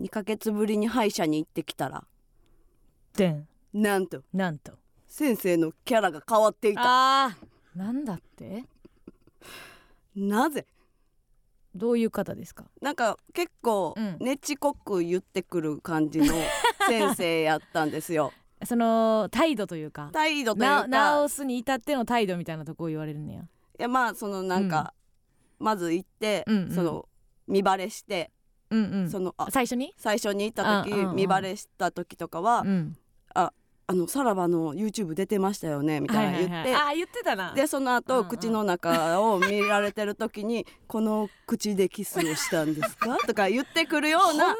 2ヶ月ぶりに歯医者に行ってきたら。でん。なんと。なんと。先生のキャラが変わっていた。あー。なんだって？なぜ？どういう方ですか？なんか結構うん。ねちこく言ってくる感じの先生やったんですよ。その態度というか。態度というなか直すに至っての態度みたいなとこを言われるんねや。いやまあそのなんか、まず行って、うんうん。その見バレして、うんうん。そのあ最初に？最初に行った時、見バレした時とかは、うん。あのさらばの YouTube 出てましたよねみたいな言って、はいはい。はいあー言ってたな。でその後、うんうん。口の中を見られてる時に「この口でキスをしたんですか? 」とか言ってくるよほまうんなに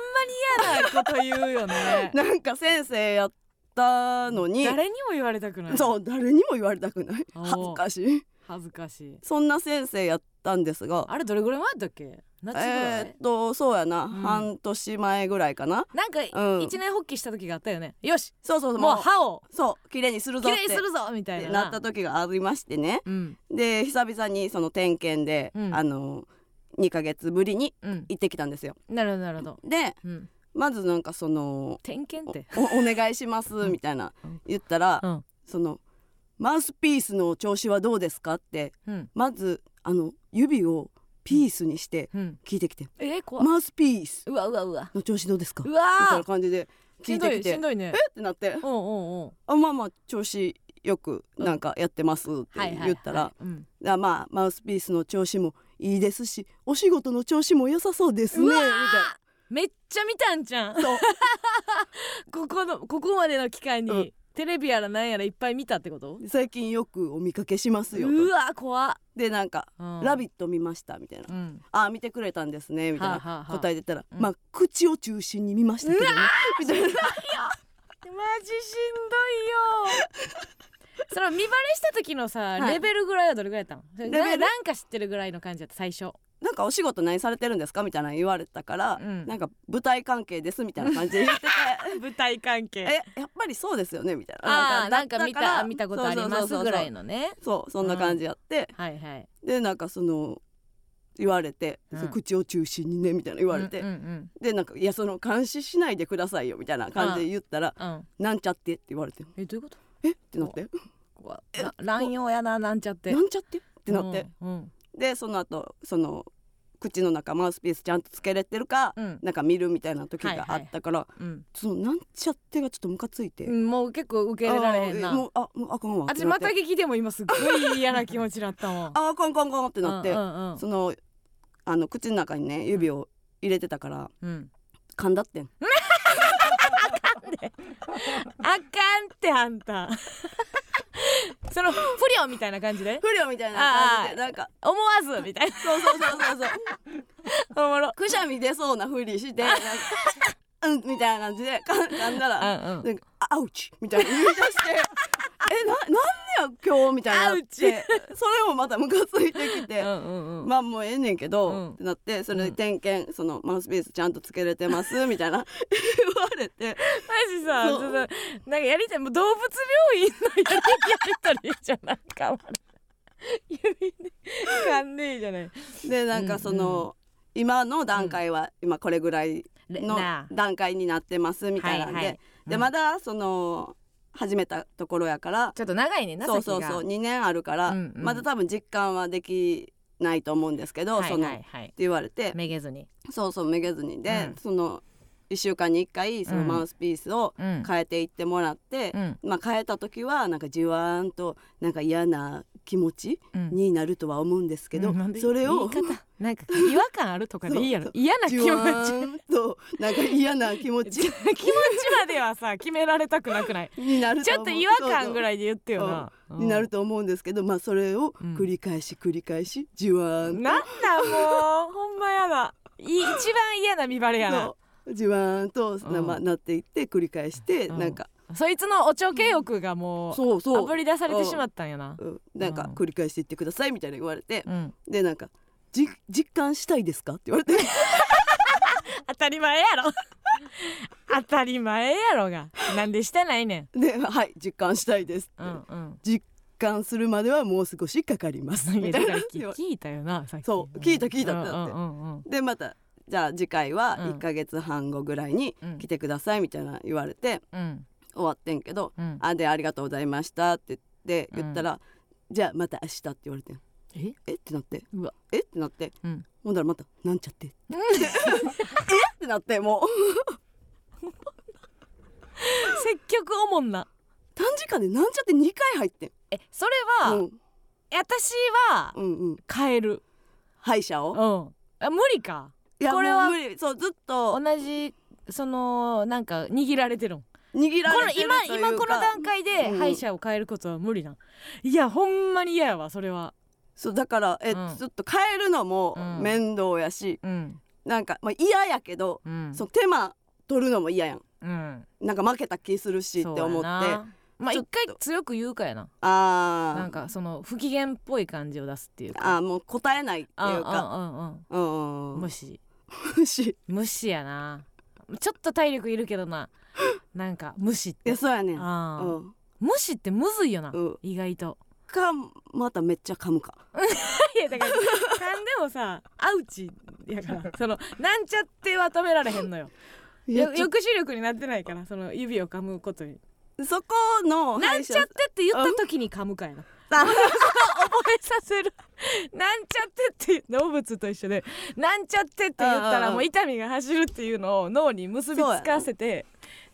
嫌なこと言うよね。なんか先生やったのに。誰にも言われたくない。そう誰にも言われたくない。恥ずかしい。恥ずかしい。そんな先生やったんですが。あれどれぐらい前だっけ？夏ぐらい、えーっとそうやな、ん。半年前ぐらいかな。なんかうん。一年発起した時があったよね。よしそうそうそう。もう歯を。そう。綺麗にするぞって。きれいにするぞみたいな。なった時がありましてね。うん。で久々にその点検で、うん。あの2ヶ月ぶりにうん。行ってきたんですよ。なるほどなるほど。でうん。まずなんかその点検って？おお願いしますみたいなうん言ったら、うん。そのマウスピースの調子はどうですかってうん。まずあの指をピースにしてうん。聞いてきて、えー、怖っマウスピース。うわうわうわ。の調子どうですか？うみたいわな感じで聞いてきて。しんどいね。え？ってなって。おうおうおうあまあまあ調子よくなんかやってますって言ったら、まあマウスピースの調子もいいですしお仕事の調子も良さそうですね。みたいな。めっちゃ見たんじゃん。ここのここまでの期間に、うんテレビやらなんやらいっぱい見たってこと？最近よくお見かけしますよと。うわ怖っ、でなんかうん「ラビット!」見ましたみたいな。うん「あ見てくれたんですね」みたいな。はあはあはあ。答えてたら「うん。まあ口を中心に見ましたけどね」みたいな。マジしんどいよ。その見バレした時のさ、はい。レベルぐらいはどれぐらいやったの？レベル？ななんか知ってるぐらいの感じだった最初なんかお仕事何されてるんですか？みたいなの言われたから、うん。なんか舞台関係ですみたいな感じで言ってて。舞台関係。えやっぱりそうですよねみたいな。なんか見た見たことありますぐらいのね。そうそんな感じやって、はいはい。でなんかその言われて、うん。口を中心にねみたいな言われて、うんうんでなんかいやその監視しないでくださいよみたいな感じで言ったら、うん、うん、なんちゃって？って言われてえどういうこと？えってなって。乱用やななんちゃって。なんちゃって？ってなって、うんうんでその後その口の中マウスピースちゃんとつけれてるか、うん。なんか見るみたいな時があったから、うん。そのなんちゃってがちょっとムカついて、うんもう結構受け入れられへんな。もうあもうあかんわって私また聞きでも今すっごい嫌な気持ちだったもん。ああかんかんかんってなって、うんうんうん。そのあの口の中にね指を入れてたからうん。噛んだってん。あかんってあんたその不良みたいな感じで？不良みたいな感じでなんか思わずみたいな。そうそうそうそうそう。おもろ。くしゃみ出そうなふりしてうんみたいな感じでか噛んだらうんうん。なんかあアウチみたいな言い出して えななんでや今日みたいになってそれもまたムカついてきてうんまあもうええねんけど、うん。ってなってそれで点検、そのマウスピースちゃんとつけれてます みたいな言われて。マジさちょっとなんかやりたいもう動物病院のやりやりじゃなんか指でかんねえじゃない。でなんかその、今の段階は今これぐらいの段階になってますみたいなんで、はいはい。でうん。まだその始めたところやからちょっと長いねそうそうそう2年あるから、うんうん。まだ多分実感はできないと思うんですけど、はいその、ってはいはい言われてめげずにそうそうめげずにで、うんその1週間に1回そのうん。マウスピースをうん。変えていってもらって、うん。まあ変えた時はなんかじわーんとなんか嫌な気持ちうん。になるとは思うんですけど、うん。それをなんか違和感あるとかでいいやろ嫌な気持じわちとなんか嫌な気持ち。気持ちまではさ決められたくなくない？になるちょっと違和感ぐいらいで言ってよな。になると思うんですけど、まあそれをうん。繰り返し繰り返しじわーんと。なんだもう。ほんまやだ。い一番嫌な見バレやなじわーんと、うん。まあ、なっていって繰り返して、うん。なんか。そいつのおちょけ欲がもうそうそう。あぶり出されてしまったんやな。うん、なんかうん。繰り返していってくださいみたいな言われて、うん。でなんかじ実感したいですかって言われて。当たり前やろ。当たり前やろが。なんでしてないねん。ではい実感したいです、うんうん実感するまではもう少しかかりますみたいな聞聞いたよなさっきそう聞いた聞いたってなってでまたじゃあ次回はうん。1ヶ月半後ぐらいにうん。来てくださいみたいな言われてうん。終わってんけどうん「あでありがとうございました」って言って言ったら「じゃあまた明日」って言われてんええ？ってなって。うわえ？ってなって。うんほんだらまた「なんちゃって」え？ってなってもう。積極おもんな短時間でなんちゃって2回入ってんえそれは、うん。私はうんうん。変える。歯医者を？うん。あ無理かこれは無理。そうずっと。同じそのなんか握られてるん握られてる今というか。今この段階でうん。歯医者を変えることは無理なん。いやほんまに嫌やわそれは。そうだからえ、うん。ずっと変えるのもうん。面倒やし、うん。なんか、まあ、嫌やけど、うん。その手間取るのも嫌やん。うん。なんか負けた気するしって思って。まあちょっと。一回強く言うかやな。あー。なんかその不機嫌っぽい感じを出すっていうか。あーもう答えないっていうか。うんうんうんうんうん。無視無視い無視やな。ちょっと体力いるけどな。なんか無視って。やそうやねん。無視ってむずいよな、うん。意外と。かまためっちゃ噛むか。いやだから噛んでもさアウチやから。そのなんちゃっては止められへんのよ。抑止力になってないからその指を噛むことに。そこのなんちゃってって言った時に噛むかやな あ覚えさせる。なんちゃってって動物と一緒でなんちゃってって言ったらもう痛みが走るっていうのを脳に結びつかせて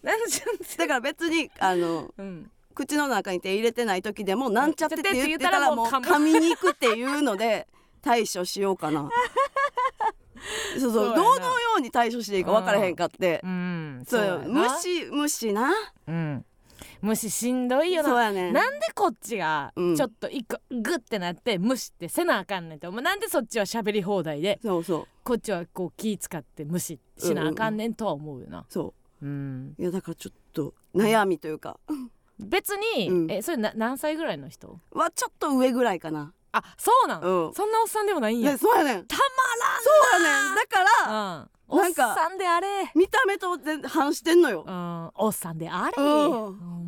なんちゃって。だから別にあのうん。口の中に手入れてない時でもなんちゃってって言ってたららもう噛みに行くっていうので対処しようかな。そうそうどのように対処していいか分からへんかって。うん。そう無視無視な。うん無視しんどいよな。ね。なんでこっちがうん。ちょっと一個グッてなって無視ってせなあかんねんってなんでそっちは喋り放題でそうそう。こっちはこう気使って無視しなあかんねんとは思うよな。そうん。う。いやだからちょっと悩みというか。別に、うん。えそれな何歳ぐらいの人？はちょっと上ぐらいかな。あそうなん、うん。そんなおっさんでもないんや。ねそうやねん。たそうやねん。だからまらんうん。なんかおっさんであれ。見た目と全然反してんのよ。うん。おっさんであれ。うん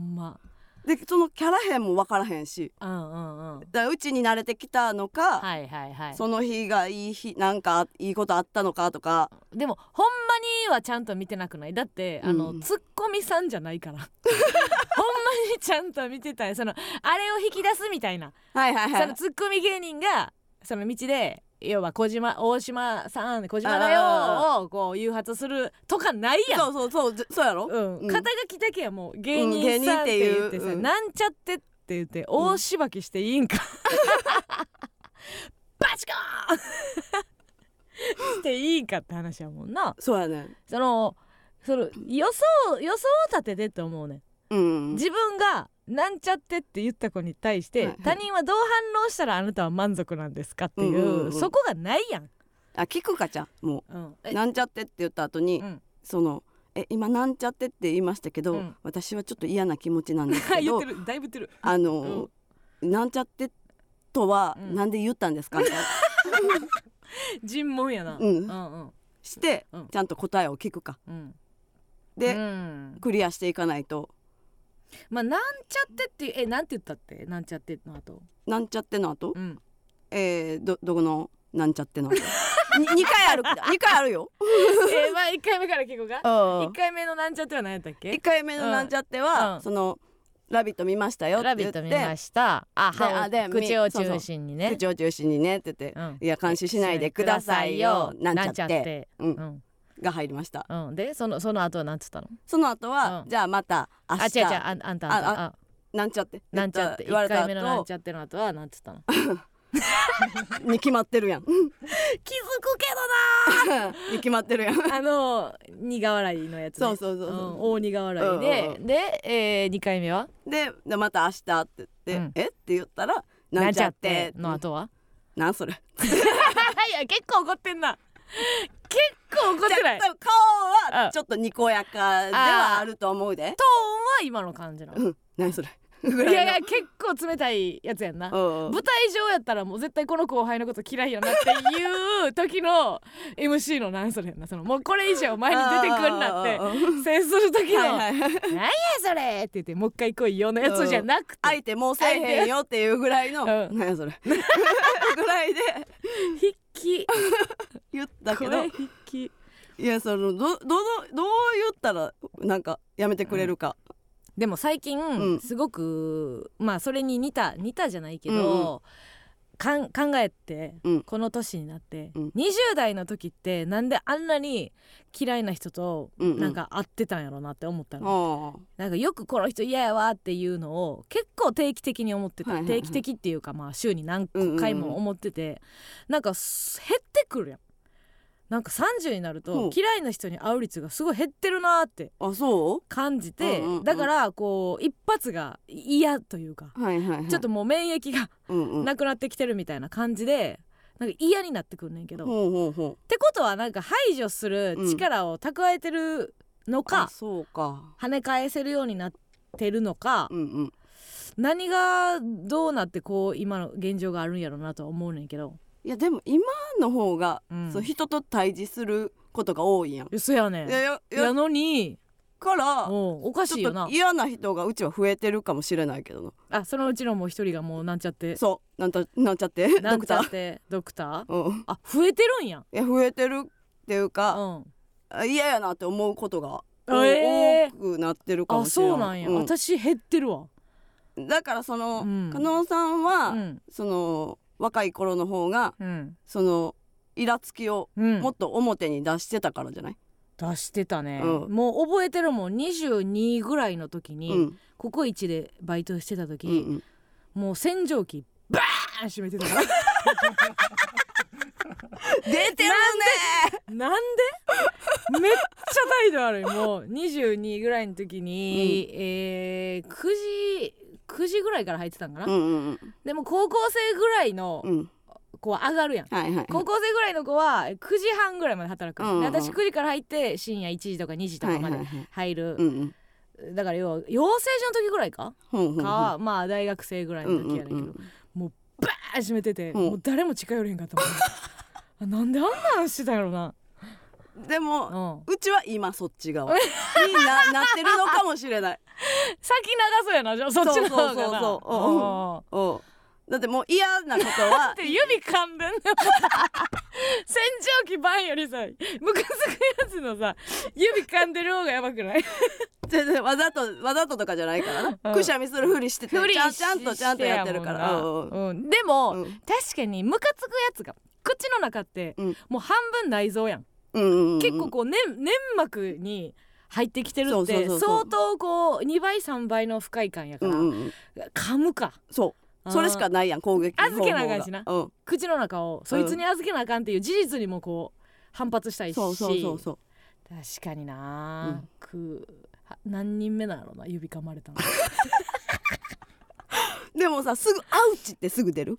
でそのキャラ変も分からへんし。うんうんうん。だうちに慣れてきたのか、はいはいはい。その日がいい日なんかいいことあったのかとか。でもほんまにはちゃんと見てなくない？だってあの、うん。ツッコミさんじゃないから。ほんまにちゃんと見てたよそのあれを引き出すみたいな、はいはいはい。そのツッコミ芸人がその道で要は小島大島さん小島だよをこう誘発するとかないやん。そうそうそうずそうやろ、うん、うん。肩書きだけはもう芸人さんって言ってさ、うん。なんちゃってって言って大しばきしていいんか、バチコーン！していいんかって話やもんな。そうやね。そのその予想予想を立ててって思うねうん。自分がなんちゃってって言った子に対して、はいはい他人はどう反応したらあなたは満足なんですか？っていう,、うんうんうんそこがないやん、あ聞くかちゃんもう。ん。うえなんちゃってって言った後に、うん。そのえ今なんちゃってって言いましたけど、うん。私はちょっと嫌な気持ちなんですけど 言ってるだいぶ言ってる。あの、なんちゃってとはうん。なんで言ったんですか？みたいな。尋問やな、うん。うんうん。して、うん。ちゃんと答えを聞くか。うん。で、うん。クリアしていかないとまあなんちゃってってえなんて言ったって？なんちゃっての後。なんちゃっての後、うん。えー、どどこのなんちゃっての後？に二回ある二回あるよ。えー、まあ一回目から聞こうか？うん。一回目のなんちゃっては何やったっけ？一回目のなんちゃっては、うん。そのラビット見ましたよってラ言って。ビット見ました。あであ歯でを口を中心にね。口を中心にねって言って、うん。いや監視しないでくださいよ。なんちゃって。うん。うんが入りました。うん。でそのその後はなんつったの？その後は、うん。じゃあまた明あ違う日違う。ああんたあんた。ああなんちゃって。なんちゃって。一言われた回目のなん後ちゃっての後はなんつったの？に決まってるやん。気づくけ に決まってるやん。どなあの苦笑いのやつね。そうそうそうそう。うん。大苦笑いで。うんうんでえー二回目は？ででまた明日って言って、うん。え？って言ったらななんんちゃっての後は？なんそれ。いや結構怒ってんな結構怒ってない？顔はちょっとにこやかではあると思うで。トーンは今の感じなの。うん。何それ？ぐいやいや結構冷たいやつやんな。うんうん。舞台上やったらもう絶対この後輩のこと嫌いやなっていう時の MC のなんそれやんな。そのもうこれ以上前に出てくんなってあー制する時の「はいはいはい。なんやそれ!」って言ってもう一回来いよのやつじゃなくて。相手もうせえへんよっていうぐらいの。うん。何やそれ？ぐらいで。筆記 言ったけど。いやそのどどどどう言ったらなんかやめてくれるか、でも最近、うん。すごくまあそれに似た似たじゃないけど、うんうんかん考えて、うん。この年になって、うん。20代の時ってなんであんなに嫌いな人とうんうん。なんか会ってたんやろなって思ったの、あなんかよくこの人嫌やわっていうのを結構定期的に思ってた、はいはいはい。定期的っていうかまあ週に何回も思ってて、なんかす減ってくるやんなんか30になると嫌いな人に会う率がすごい減ってるなって感じて、うんうんうんだからこう一発が嫌というか、うはいはい、はい、ちょっともう免疫がなくなってきてるみたいな感じでなんか嫌になってくんねんけど、っほうほうほう。てことはなんか排除する力を蓄えてるのか、うか。跳ね返せるようになってるのか、うんうん。何がどうなってこう今の現状があるんやろうなとは思うねんけどいやでも今の方が、うん。そう人と対峙することが多いやん。嘘やねん。いやいやのにからおかしいよな。嫌な人がうちは増えてるかもしれないけどな。あそのうちのもう一人がもうなんちゃって。そう。なんとなんちゃって？なんちゃドクター？ってドクター？うん。あ増えてるんや。いや増えてるっていううか、ん。あ嫌やなって思うことが、あえー。多くなってるかあもしれないそうなんや、う私減ってるわ。だからその、うん。加納さんは、うん。その若い頃の方がうん。そのイラつきをうん。もっと表に出してたからじゃない、出してたね、うん。もう覚えてるもん。22ぐらいの時に、うん。ココイチでバイトしてた時、うんうん。もう洗浄機バーン閉めてた。か ら出てるね！なんで？めっちゃ態度悪い。もう22ぐらいの時に、えー、9時9時ぐらいから入ってたんかな、うんうんでも高校生ぐらいのうん。うん子は上がるやん。はいはい。高校生ぐらいの子は9時半ぐらいまで働く。の、うんうんで私9時から入って深夜1時とか2時とかまではいはいはい。入る、うんうん。だから要は養成所の時ぐらいか、ほんほんほんかまあ大学生ぐらいの時やねんけど、うんうんうん。バーン閉めてて、う。んもう誰も近寄れへんかったもん。あなんであんなんしてたんやろな、でも、うん、うちは今そっち側。にななってるのかもしれない。先長そうやなじゃあそっちの方がな。そうそうそうだってもう嫌なことは。で指噛んでんねん 洗浄機版よりさムカつくやつのさ指噛んでる方がやばくない？全然わざとわざととかじゃないからな、うん。くしゃみするふりしててちゃんちゃんとちゃんとやってるから。うんでも、うん。確かにムカつくやつが口の中って、うん。もう半分内臓やん、うんうんうん。結構こう粘粘膜に入ってきてるって相当こう2倍3倍の不快感やから、うんうんうん。噛むか。そう。それしかないやん攻撃預けなあかんしな。うん。口の中をそいつに預けなあかんっていう事実にもこう反発したいし。そうそうそうそう。確かにな、うん。くは何人目なのな指噛まれたの。でもさすぐアウチってすぐ出る？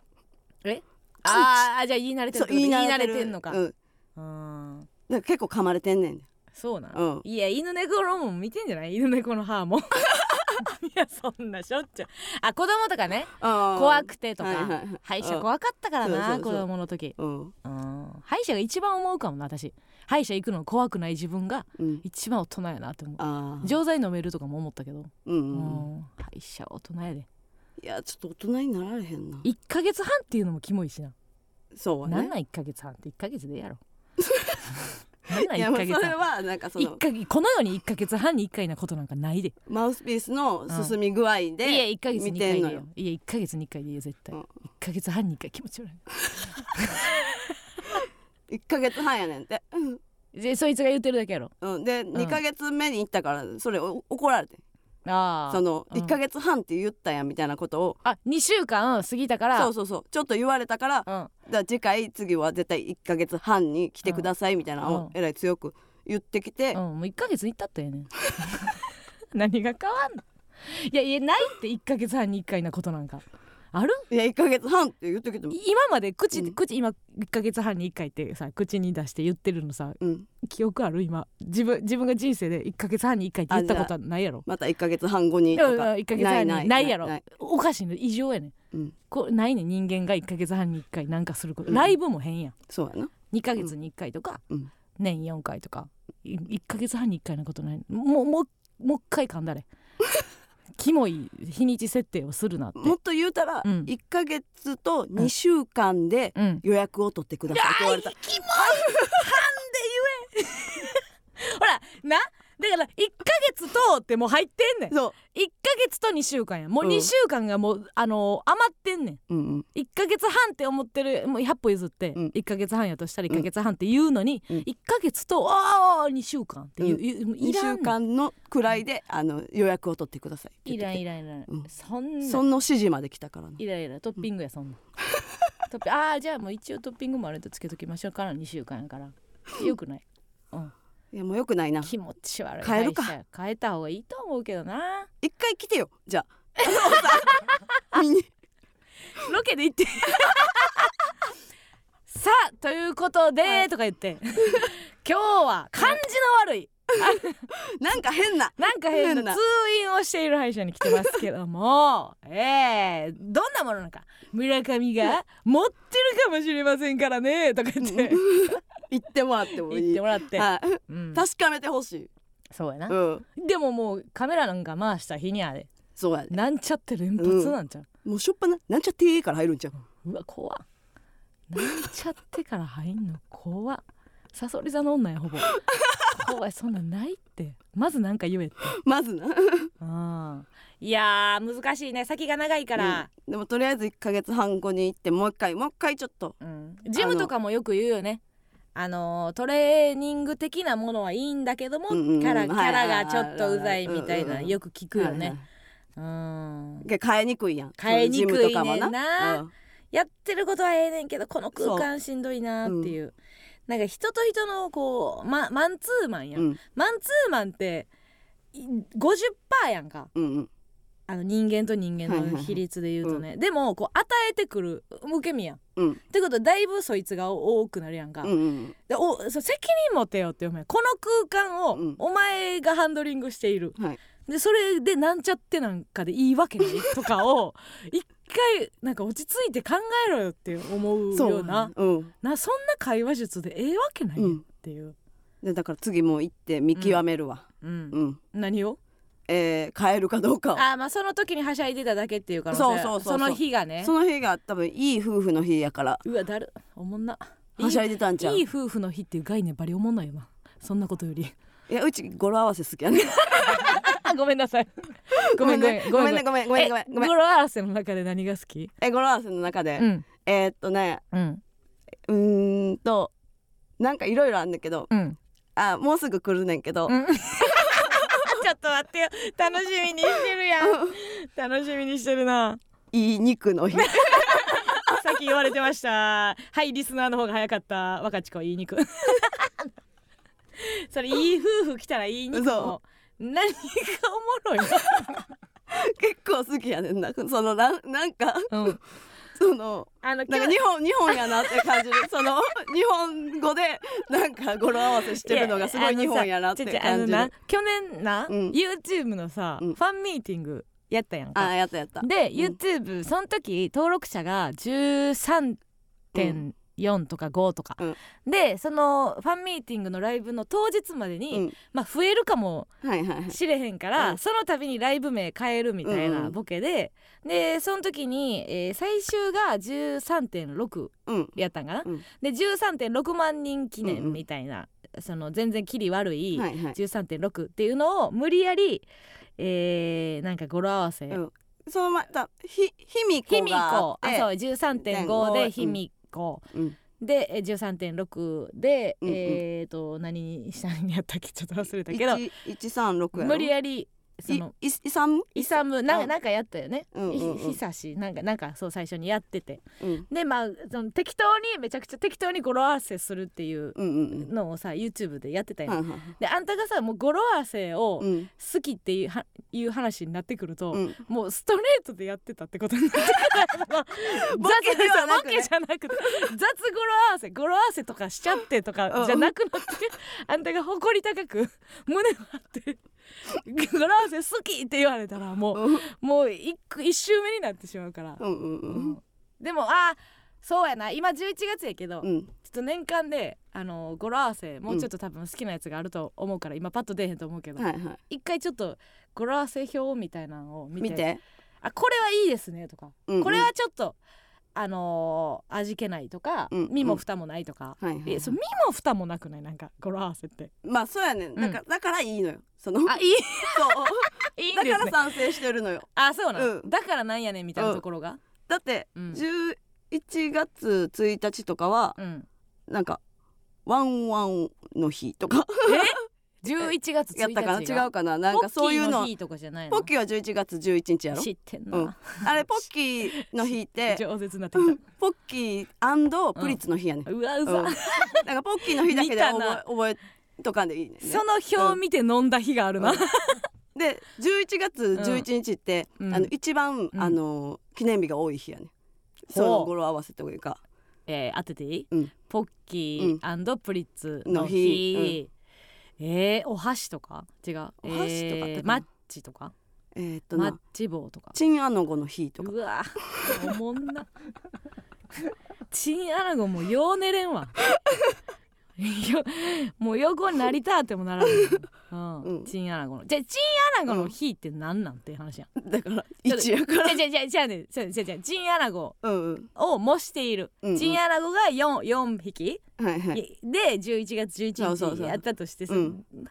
え？あーあじゃあ言い慣れてる言い慣れる。てんのか、うん、だかうんら結構噛まれてんねんそうなん、うん。いや犬猫のも見てんじゃない？犬猫の歯も。いやそんなしょっちゅう。あ子供とかね。怖怖くてとか、はいはいはい。歯医者怖かったからな、子供の時。うん。うん。歯医者が一番思うかもな私。歯医者行くの怖くない自分がうん。一番大人やなって思う。錠剤飲めるとかも思ったけど、うんうん。歯医者大人やで。いやちょっと大人になられへんな。1ヶ月半っていうのもキモいしな、そうね。なんなん1ヶ月半って？1ヶ月でええやろ。なんなん1いやもうそれはなんかそ一のこの世に1ヶ月半に1回なことなんかないで。マウスピースの進み具合いやで1ヶ月に1見てんのよ。回でいいよいや1ヶ月に1回でいいよ絶対、うん。1ヶ月半に1回気持ち悪1 ヶ月半やねんってでそいつが言ってるだけやろ。うん。で2ヶ月目に行ったからそれお怒られてああそのうん。1ヶ月半って言ったやんみたいなことを。あ2週間過ぎたから。そうそうそう。ちょっと言われたからだかうんら次回次は絶対1ヶ月半に来てくださいみたいなのうん。をえらい強く言ってきて。うん、もう1ヶ月に行ったったよね 何が変わんの？いやいやないって1ヶ月半に1回なことなんかある？いや1ヶ月半って言ってきても。い今まで口で、うん。口今1ヶ月半に1回ってさ口に出して言ってるのさうん。記憶ある？今。自分自分が人生で1ヶ月半に1回って言ったことはないやろ。また1ヶ月半後にとうんか1ヶ月半に。ないやろ。おかしいの異常やねん。うん。こうないねん。人間が1ヶ月半に1回なんかすること、うん。ライブも変やん。そうやな。2ヶ月に1回とか、うん。年4回とか。1ヶ月半に1回なことない。もうもうもう一回噛んだれキモい日にち設定をするなって。もっと言うたらうん。1ヶ月と2週間でうん。予約を取ってくださいって言われた。キモい半で言え。なだから1ヶ月とってもう入ってんねん。1そう。ヶ月と2週間や。もううん。2週間がもう、あのー余ってんねん。うんうん。1ヶ月半って思ってるもう100歩譲って、うん。1ヶ月半やとしたら1ヶ月半って言うのに、うん。1ヶ月とああ2週間っていう、うん。い2いらん週間のくらいであの予約を取ってください。いらんいらんいらん、うん。そんな。その指示まで来たからな。いらんいらん。トッピングやそんな、トッピああじゃあもう一応トッピングもあるとつけときましょうから2週間やから。よくない、うん、いやもうよくないな。気持ち悪い。変えるか。変えた方がいいと思うけどな。一回来てよ。じゃあ。ロケで行って。さあということで、はい。とか言って。今日は感じの悪い。なんか変な。なんか変な。変な。通院をしている歯医者に来てますけども。えー、どんなものなのか。村上が持ってるかもしれませんからね。とか言って言ってもらってもいい。言ってもらって、はい。うん。確かめてほしい。そうやな、うん。でももうカメラなんか回した日にあれ。そうやでなんちゃって連発なんちゃう、もうしょっぱななんちゃってから入るんちゃう。うわ怖っ。なんちゃってから入んの？怖っ。サソリ座の女やほぼ。怖いそんなんないって。まずなんか言えって。まずな。あいやー難しいね。先が長いから、うん。でもとりあえず1ヶ月半後に行ってもう一回もう一回ちょっと。うん。ジムとかもよく言うよねあのートレーニング的なものはいいんだけども、うんうんうん。キャラキャラがちょっとうざいみたいうんうんうん。なよく聞くよはいね、うん。変えにくいやん。変えにくいねんな。うん。やってることはええねんけどこの空間しんどいなっていう。なんか人と人のこう、ま、マンツーマンやん、うん。マンツーマンってい50%やんか。うんうんあの人間と人間の比率で言うとね、でもこう与えてくる受け身やん。うん。ってことはだいぶそいつが多くなるやんか、うんうんでおそう責任持てよってお前この空間をうん。お前がハンドリングしている、はい。でそれでなんちゃってなんかでいいわけない？とかを一回なんか落ち着いて考えろよって思うそうようなうん。なそんな会話術でええわけないうんっていう、でだから次も行って見極めるわ。うん。うん。何を？えー変えるかどうかを。あーまあその時にはしゃいでただけっていう可能性。そうそうそうそう。の日がね。その日が多分いい夫婦の日やから。うわだる。おもんな。い はしゃいでたんちゃう？いい夫婦の日っていう概念バリおもんないよな。そんなことより。いやうち語呂合わせ好きやねあ ごめんなさい。ごめんごめんごめんねごめんごめんごめんごめん。え語呂合わせの中で何が好き？え語呂合わせの中で、うん。えーっとねうん。うーんとなんかいろいろあんだけど。うん。あもうすぐ来るねんけど、うんちょっと待ってよ。楽しみにしてるやん。楽しみにしてるな。いい肉の日。さっき言われてました。はいリスナーの方が早かった。若ち子いい肉。それいい夫婦来たらいい肉そ何がおもろい 結構好きやねんな。そのなんなんか。の、うん、そのあのなんか日本日本やなって感じる その日本語でなんか語呂合わせしてるのがすごい日本やなって感じるのな去年な、うん。YouTube のさ、うん。ファンミーティングやったやんあかやったやった。で、ん。YouTube その時登録者が13.4とか5とか、うん。でそのファンミーティングのライブの当日までに、うん。まあ増えるかもはいはいはい。しれへんから、うん。その度にライブ名変えるみたいうんうなん。ボケで、でその時に、えー最終が13.6うん。やったんかな、うん。で13.6万人記うんうん。念みたいな、その全然キリ悪いはいはい。13.6っていうのを無理やり、えーなんか語呂合わせ、うん。そのまたひひみ卑弥こがあって。呼あそう13.5で卑弥呼、うん。でえー13.6で、うんうん。えっ、と何にしたんやったっけ？ちょっと忘れたけど。一一三六やろ？無理やりそのいいイサムイサムなんあかなんかやったよね、うんうんうん。ひ久し。なんかなんかそう最初にやってて。うん。でまあその適当にめちゃくちゃ適当に語呂合わせするっていううんうんのをさ YouTube でやってたよ、であんたがさもう語呂合わせをうん。好きっていうはいう話になってくると、うん。もうストレートでやってたってことになってでは なくね。ボケじゃなくて。雑語呂合わせ語呂合わせとかしちゃってとかじゃなくなって、あんたが誇り高く胸を張って語呂合わせ好きって言われたらもううん。もう一個一周目になってしまうから、うんうんうんでもあそうやな。今11月やけど、うん。ちょっと年間であの語呂合わせもうちょっと多分好きなやつがあると思うから、今パッと出えへんと思うけど、はいはい。一回ちょっと語呂合わせ表みたいなのを見て。見て。あこれはいいですねとか、うんうん。これはちょっとあのー味気ないとか、うん身も蓋もないとか、はいはいはい。えそう身も蓋もなくない？なんか語呂合わせって。まあそうやねん。だから,、だからいいのよ。そのあいい？そう。いいんだですね。から賛成してるのよ。あそうなの、うん。だからなんやねんみたいなところが？だってうん、11月1日とかはうん。なんかワンワンの日とかえ11月1日やったかな？違ううかな？なんかそういうの。日とかじゃないの？ポッキーは11月11日やろ？知ってんな、うん。あれポッキーの日って 上手になポッキープリッツの日やねん、た、うわうなんかポッキーの日だけで覚え覚えとかんでいいねその表見て飲んだ日があるな、うん。で11月11日って、うん。あの一番、うん。あの記念日が多い日やねその語呂合わせというか。えー、当てていい、うん。ポッキープリッツの日えー、お箸とか？違う。お箸とかってえーマッチとか？えーっとマッなチ棒とか？チンアナゴの日とか。うわおもんな。チンアナゴもよう寝れんわ。よ もう横になりたってもならない、うん。うん。チンアナゴの。じゃあチンアナゴの日って何なんて話やん。だから1やから。じゃじゃじゃじゃねじゃじゃじゃチンアナゴを模している、うんうん。チンアナゴが 4, 4匹、はいはい。で11月そうそうそう。11日やったとしてさうん。ほん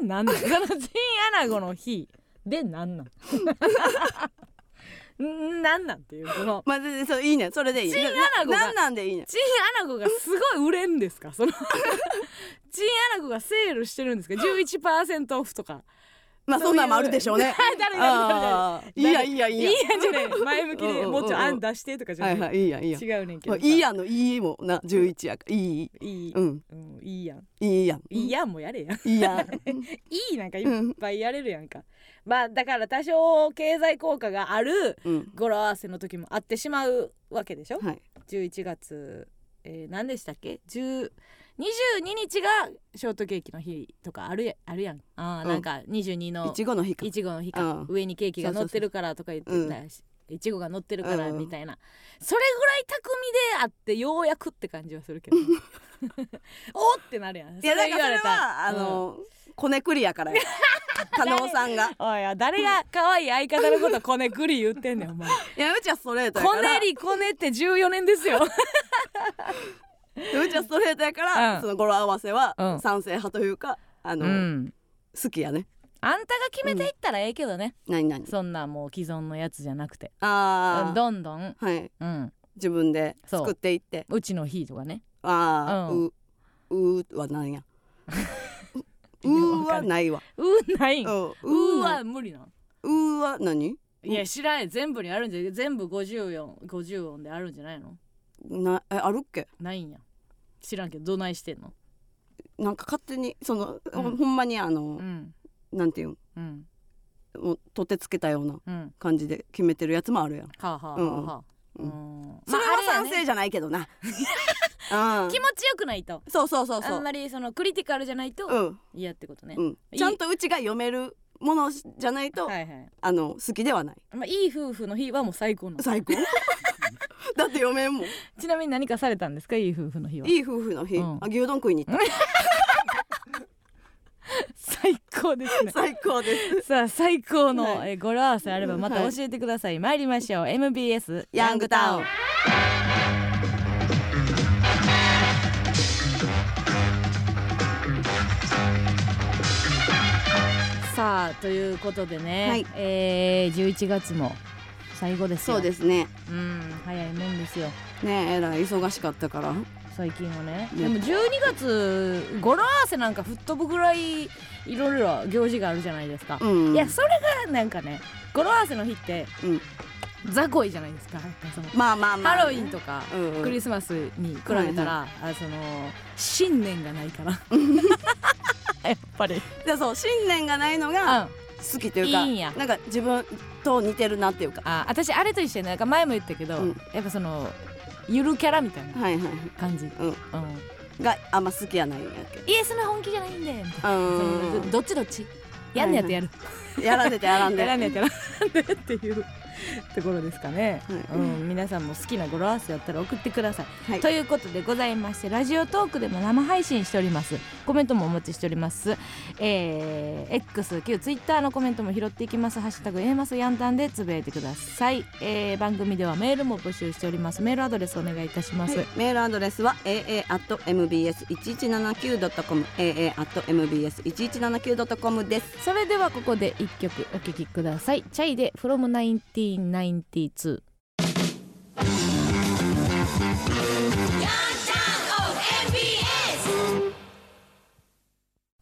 でなんなん？そのチンアナゴの日でなんなんん？なんなんっていうこの まあでそういいね。それでいい。チンアナゴがななんなんでいいね？チンアナゴがすごい売れんですか？その チンアナゴがセールしてるんですか？11%オフとか。まあそんなんもあるでしょうね。誰誰誰あー。いいやいいやいいや。いいやんじゃない。前向きでうんうんうんうん。もうちょい案出してとかじゃない、はいはいいいやいいや違うねんけどいいやんのいいもな11やから。いい。いい、うん。うん、いいやん。いいやん。いいやんもやれやん。いいやん。いいなんかいっぱいやれるやんか、まあだから多少経済効果があるうん。語呂合わせの時もあってしまうわけでしょ？はい。11月、えー、何でしたっけ？10 22日がショートケーキの日とかあるやあるやん。あー、うん。なんか22のいちごの日か。いちごの日か、うん。上にケーキが乗ってるからとか言ってたしいちごが乗ってるからうん。みたいな、それぐらい巧みであってようやくって感じはするけど。おってなるやん。いやだからそれはあのこねくりやからや。加納さんが。おい誰が可愛い相方のことこねくり言ってんねんお前。いやうちはストレートやこからねりこねって14年ですよ。うちはストレートやから、うん。その語呂合わせはうん。賛成派というかあの、うん。好きやね。あんたが決めていったらええけどね、何何そんなもう既存のやつじゃなくて。ああどんどん、はい。うん、自分で作っていって。うちの日とかね。ああ、うううはなんや いやうわかるはないわ。うないん？ううはは無理なんうは何？いや知らない全部にあるんじゃ全部54 50音であるんじゃないの？なえあるっけ？ないんや。知らんけどどないしてんの？なんか勝手にその、うん。ほほんまにあの、うん。なんていうん？うん。もう取ってつけたようなうん。感じで決めてるやつもあるやん。はあはあはあはあううん。んそれは賛成じゃないけどな、うん。気持ちよくないと。そうそうそうそう。あんまりそのクリティカルじゃないとうん。嫌ってことね、うん。ちゃんとうちが読めるものじゃないと、はいはい。あの好きではない。まあいい夫婦の日はもう最高の。最高？だって読めんもん。ちなみに何かされたんですか？いい夫婦の日は。いい夫婦の日、うん。あ牛丼食いに行った 最高ですね。最高です。さあ最高の、はい。えー語呂合わせあればまたはい。教えてください、参りましょう。MBS ヤングタウン。さあということでね、はい。えー、11月も最後ですよ。そうですね。うん早いもんですよ。ねえらい忙しかったから最近はね。ね。でも12月語呂合わせなんか吹っ飛ぶぐらいいろいろ行事があるじゃないですか、うん。いやそれがなんかね語呂合わせの日ってうん。雑魚いじゃないですか。まあまあまあ。ハロウィンとかうんうん。クリスマスに比べたら、あその信念がないから。やっぱり。でそう信念がないのが好きというか、いいんや。なんか自分と似てるなっていうか。あ私あれと一緒でなんか前も言ったけど、うん。やっぱそのゆるキャラみたいなはいはいはい。感じ、うん。うん。があんま好きやないんやけイエスの本気じゃないんで。みたいな、どどっちどっち？やんねやってやる、やらせてやらんで。やらんねやってやらんでっていうところですかね、はい。うん、皆さんも好きな語呂合わせだったら送ってください、はい。ということでございましてラジオトークでも生配信しております。コメントもお待ちしております。えー、X 旧 Twitter のコメントも拾っていきます。ハッシュタグ A マスヤンタンでつぶやいてください、えー、番組ではメールも募集しております。メールアドレスお願いいたします、はい。メールアドレスは aa.mbs1179.com aa.mbs1179.com です。それではここで一曲お聴きください。チャイで From 1992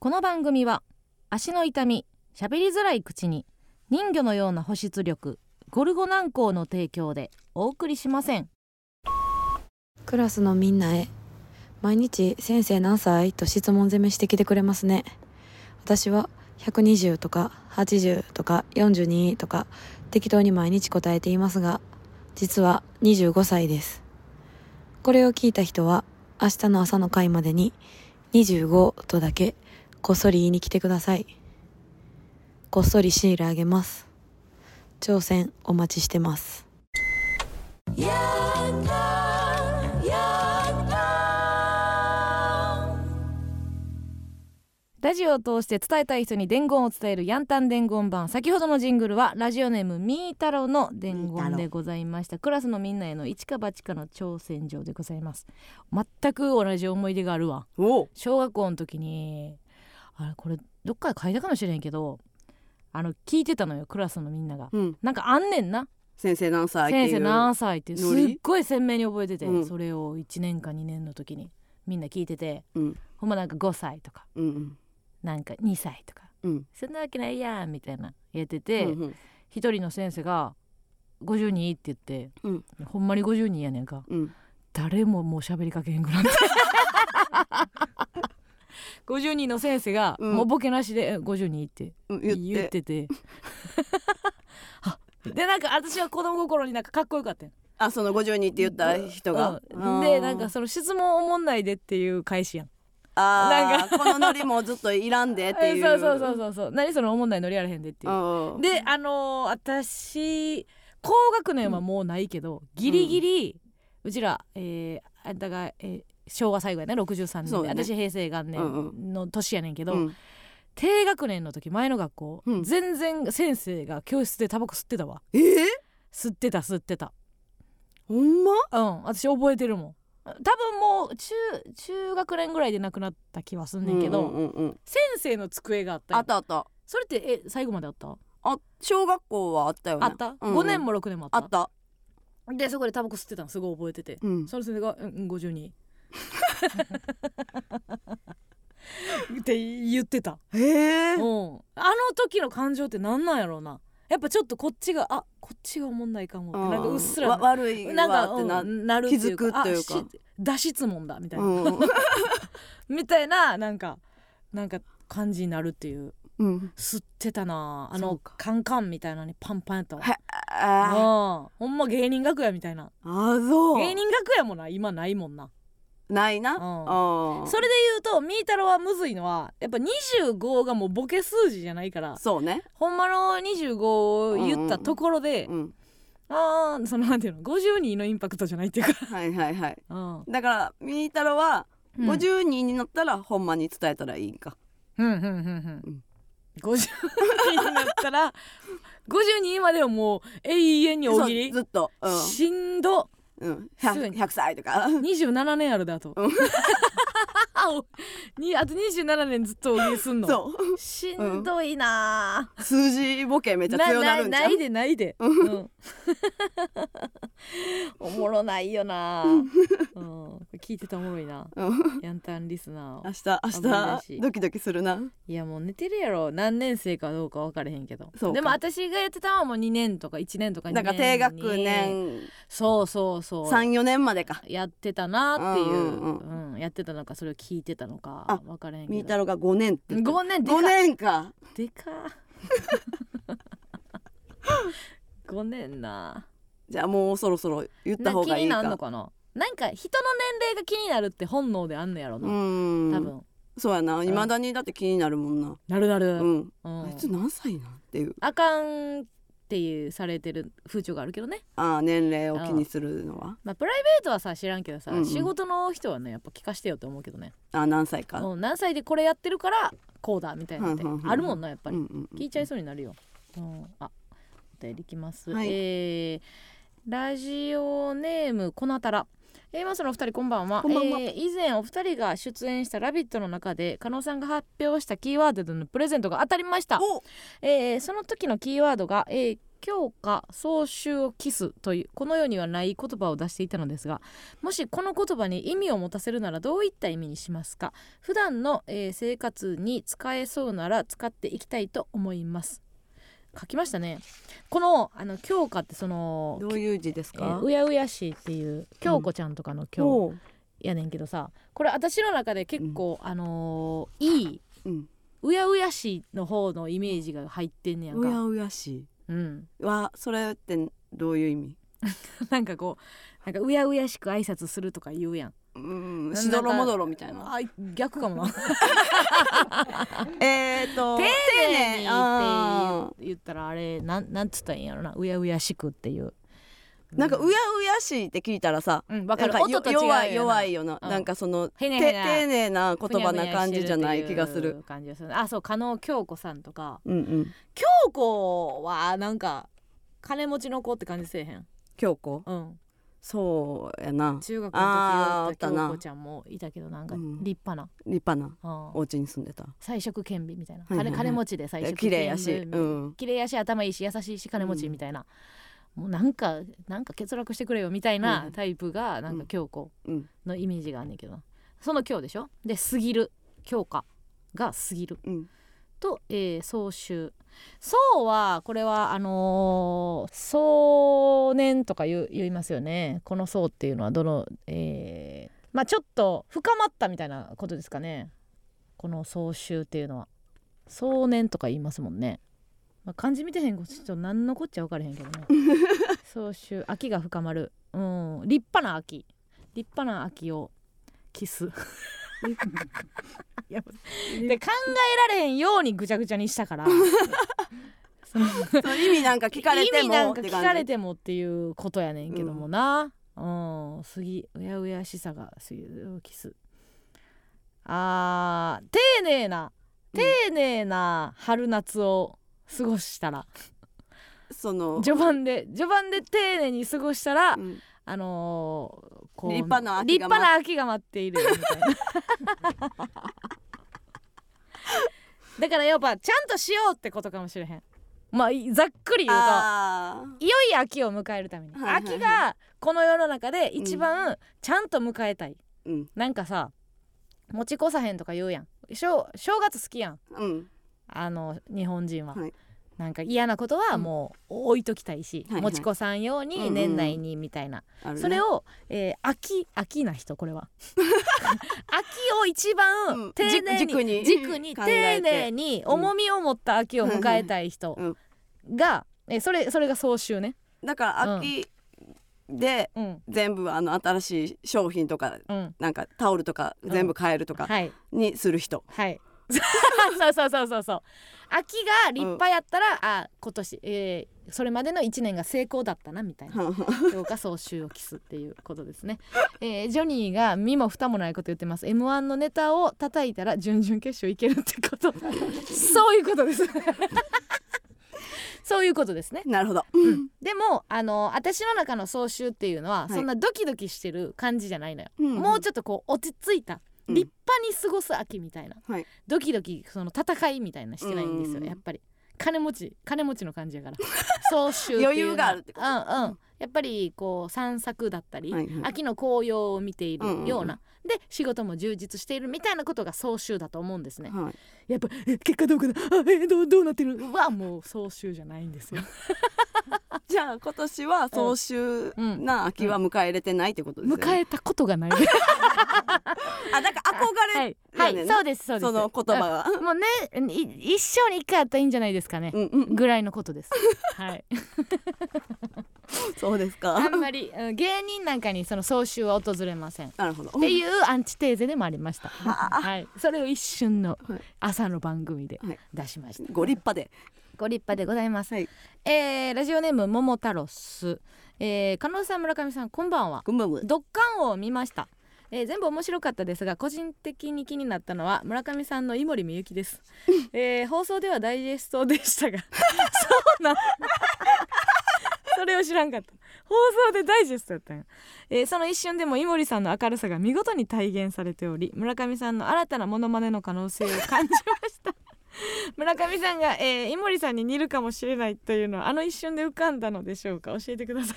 この番組は足の痛み喋りづらい口に人魚のような保湿力ゴルゴ軟膏の提供でお送りしません。クラスのみんなへ毎日先生何歳と質問攻めしてきてくれますね。私は120とか80とか42とか適当に毎日答えていますが実は25歳です。これを聞いた人は明日の朝の会までに25とだけこっそり言いに来てください。こっそりシールあげます。挑戦お待ちしてます。ラジオを通して伝えたい人に伝言を伝えるヤンタン伝言版。先ほどのジングルはラジオネームみーたろうの伝言でございました。クラスのみんなへの一か八かの挑戦状でございます。全く同じ思い出があるわ。お。小学校の時にあれこれどっかで書いたかもしれんけどあの聞いてたのよクラスのみんなが。うん。なんかあんねんな。先生何歳先生何歳ってすっごい鮮明に覚えてて、うん。それを1年か2年の時にみんな聞いててうん。ほんまなんか5歳とか。うんうんなんか2歳とか。うん。そんなわけないやんみたいな言っててうんうん。一、人の先生が「52」って言って、うん。ほんまに52やねんか。うん。誰ももう喋りかけへんくなって。52の先生が、うん。もうボケなしでえ「52」ってうん言って。言ってて。あでなんか私は子供心になんかかっこよかったよ。あその52って言った人が、うん。でなんかその質問おもんないでっていう返しやんあなんーこのノリもずっといらんでっていう。そうそうそうそうそう。何そのおもんないのりあらへんでっていう。うん。であのー私高学年はもうないけど、ギリギリうちら、えーあんたが、えー昭和最後やね63年ね私平成元うん年の年やねんけど、うん。低学年の時前の学校、うん。全然先生が教室でタバコ吸ってたわ。えー、吸ってた吸ってた。ほんま？うん私覚えてるもん多分もう中中学年ぐらいで亡くなった気はすんねんけど、うんうんうんうん。先生の机があったあったあった。それってえ最後まであった？あ小学校はあったよね。あった、うん5年も6年もあった？あった。でそこでタバコ吸ってたのすごい覚えてて、うん。その先生が「うん52」って言ってた、へえ。うん、あの時の感情ってなんなんやろうなやっぱちょっとこっちがあこっちがおもんないかもってなんかうっすらわ悪いなんか、わってなうんなるっていうか気づくというか。脱質問だみたいな、うん。みたいななんかなんか感じになるっていう。うん。吸ってたなあのカンカンみたいなのにパンパンやったわはあうん。ほんま芸人楽屋みたいな。あそう。芸人楽屋もな今ないもんなないな。うん。うんそれで言うとみーたろはむずいのはやっぱ25がもうボケ数字じゃないからそうね。ほんまの25を言ったところで、うんあーそのなんていうの52のインパクトじゃないっていうか、はいはいはい。うん。だからみーたろはうん。52になったらほんまに伝えたらいいんか。うんうんうんううん。ん52になったら52まではもう永遠に大喜りそうずっと。うん。しんどうん。すぐに。100, 100歳とか。27年あるだと、うんにあと27年ずっと大喜利すんの？そう。しんどいなあ。数字ボケめっちゃ強なるんじゃなんいでないで、うん、おもろないよな、うん、聞いてたおもろいな。うん。ヤンタンリスナー明日明日ドキドキするな。いやもう寝てるやろ。何年生かどうか分かれへんけど。そうか。でも私がやってたのはもう2年とか1年とか2年だから低学に年。そうそうそう。34年までか。やってたなっていう、うんうんやってたのかそれを聞いてたのかあ分からへんけど。みーたろが5年って言って5年でか。5年か。でか。5年な。じゃあもうそろそろ言ったな方がいいか。気になるのかな？なんか人の年齢が気になるって本能であんのやろうな、ん。多分。そうやな。いまだにだって気になるもんな。なるなる、うん。うん。あいつ何歳なん？っていう。あかんっっていうされてる風潮があるけどね。ああ年齢を気にするのは？まあプライベートはさ知らんけどさ、うん。うん仕事の人はねやっぱ聞かしてよって思うけどね。あ何歳か？うん何歳でこれやってるからこうだみたいなってあるもんなやっぱり、うんうんうん。聞いちゃいそうになるよ、うん、あお便りいきます、はい。えーラジオネームこなたらえー、マスのお二人こんばんは。こんばんは。えー以前お二人が出演した「ラビット!」の中で加納さんが発表したキーワードでのプレゼントが当たりました。お。えーその時のキーワードが、えー強化総集をキスというこの世にはない言葉を出していたのですがもしこの言葉に意味を持たせるならどういった意味にしますか？普段の、えー生活に使えそうなら使っていきたいと思います書きましたね。このあの強化ってそのどういう字ですか？えーうやうやしいっていう京子ちゃんとかの京おう。やねんけどさこれ私の中で結構、あのーいいうん。うやうやしの方のイメージが入ってんねやんか。うやうやし。うん。はそれってどういう意味？なんかこうなんかうやうやしく挨拶するとか言うやんうん。しどろもどろみたいな。あ逆かも。な えーと丁寧にあって言ったらあれなんなんつったらいいんやろな。うやうやしくっていう。ーなんかうやうやしって聞いたらさうんわかる。音と違弱い弱いよな。うん。なんかその丁寧な言葉な感じじゃない気がする。感じがする。あそう加納京子さんとか。うんうん。京子はなんか金持ちの子って感じせえへん。京子？うんそうやな。中学の時おったおったな京子ちゃんもいたけどなんかうん。立派な、立派な。うんお家に住んでた。彩色兼備みたいな、はいはいはい。金金持ちで彩色綺麗やし。うん。綺麗やし頭いいし優しいし金持ちみたいな、もうなんかなんか欠落してくれよみたいなタイプがなんか京子うん。のイメージがあんねんけどな。その京でしょ？で過ぎる。京香が過ぎる。うんと、えー、総集。そうはこれはあのー、壮年とか言いますよね。この層っていうのはどのえーまあちょっと深まったみたいなことですかね。この総集っていうのは。壮年とか言いますもんね、まあ、漢字見てへんこちょっと何のこっちゃ分からへんけどね。総集。秋が深まる。うん。立派な秋。立派な秋をキスいや で考えられへんようにぐちゃぐちゃにしたから。そのその意味なんか聞かれて意味なんかもって感じ聞かれてもっていうことやねんけどもな。うん。杉うやうやしさが杉キス。あー丁寧な丁寧な春夏を過ごしたら、その。序盤で序盤で丁寧に過ごしたら、うん。あのーこう立派な秋立が待っ派な秋が待っているみたいな。だからやっぱちゃんとしようってことかもしれへん。まあいざっくり言うとあいよいよ秋を迎えるために、はいはいはい。秋がこの世の中で一番ちゃんと迎えたい、ーうん。なんかさ持ち越さへんとか言うやん。正正月好きやん。うん。あの日本人は、はいなんか嫌なことはもう置いときたいし、はいはい。持ち越さんようにうんうん。年内にみたいな、あるね。それを、えー、秋秋な人これは。秋を一番うん。丁寧に、じ軸に軸に丁寧に重みを持った秋を迎えたい人うん。が、えーそれそれが総集ね。だから秋でうん。全部あの新しい商品とかうん。なんかタオルとか全部買えるとかはい。にする人。はい そうそうそうそうそう。秋が立派やったら、あ今年、えーそれまでの1年が成功だったなみたいな。評価総集を期すっていうことですね、えージョニーが身も蓋もないこと言ってます。M1 のネタを叩いたら準々決勝いけるってこと。そういうことです。そういうことですね。なるほど。でもあの私の中の総集っていうのは、い。そんなドキドキしてる感じじゃないのよ、うんもうちょっとこう落ち着いた、うん立派に過ごす秋みたいな。はい。ドキドキその戦いみたいなしてないんですようんやっぱり。金持ち金持ちの感じやから。総集余裕があるってこと。うんうん。やっぱりこう散策だったり、はいはい。秋の紅葉を見ているような、うんうんうん。で仕事も充実しているみたいなことが総集だと思うんですね、はい。やっぱえ結果どうかな？あえどうどうなってる？はもう総集じゃないんですよ。じゃあ今年は総集な秋は迎え入れてないってことですよね。迎えたことがないあだから憧れはい、はい、そうですそうです。その言葉がうんもうねい一生に一回あったらいいんじゃないですかね、うんうんぐらいのことです。はい。そうですか。あんまりうん芸人なんかにその総集は訪れません。っなるほど。ていうアンチテーゼでもありました。はい、それを一瞬のはい。朝の番組ではい。出しました。ご立派で。ご立派でございます、はい。えーラジオネーム桃太郎ス、えー、加納さん村上さんこんばんは。こんばんは。ドッカンを見ました、えー全部面白かったですが個人的に気になったのは村上さんの井森美幸です、えー放送ではダイジェストでしたが そうなん それを知らんかった。放送でダイジェストやったんや、えーその一瞬でも井森さんの明るさが見事に体現されており村上さんの新たなモノマネの可能性を感じました。村上さんが、えー井森さんに似るかもしれないというのはあの一瞬で浮かんだのでしょうか？教えてください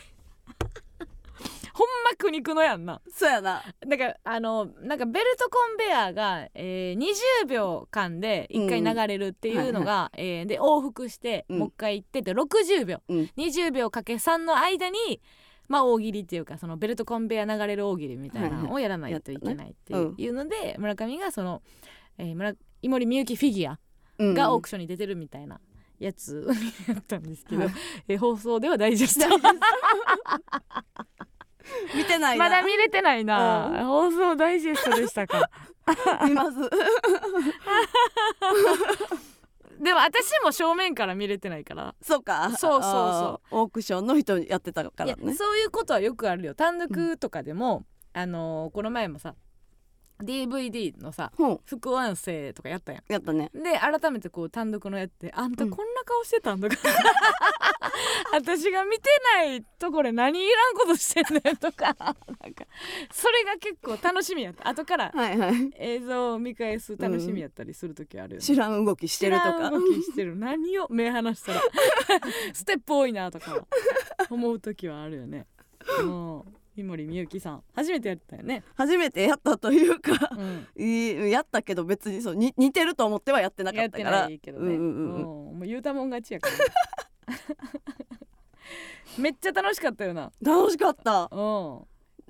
ほんま苦肉のやんな。そうやな。だからあのなんかベルトコンベヤーが、えー20秒間で1回流れるっていうのが、えーで往復して、うん。もう一回行ってて60秒、うん。20秒かけ3の間にまあ大喜利っていうかそのベルトコンベヤー流れる大喜利みたいなのをやらないといけないっていうので、村上がその、えー村井森美幸フィギュアうんがオークションに出てるみたいなやつやったんですけど、はい。えー放送では大丈夫 見てないな。まだ見れてないな、う放送ダイジェストでしたか。見ます。でも私も正面から見れてないから。そうか。そうそうそう。オークションの人やってたからね。そういうことはよくあるよ。単独とかでも、あのーこの前もさ DVD のさほう。副音声とかやったやん。やったね。で改めてこう単独のやってあんたこんな顔してたんとか、私が見てないところで何いらんことしてんねんとか。なんか。それが結構楽しみやった。後からはいはい。映像を見返す楽しみやったりする時あるよね、知らん動きしてると知らかん動きしてる。何を目離したら。ステップ多いなとか思う時はあるよね。もう井森美幸さん。初めてやったよね、初めてやったというかうん、いいやったけど別にそうに似てると思ってはやってなかやってったから。ないけどね、うんうんうんうん。もう言うたもん勝ちやから。めっちゃ楽しかったよな。楽しかった。う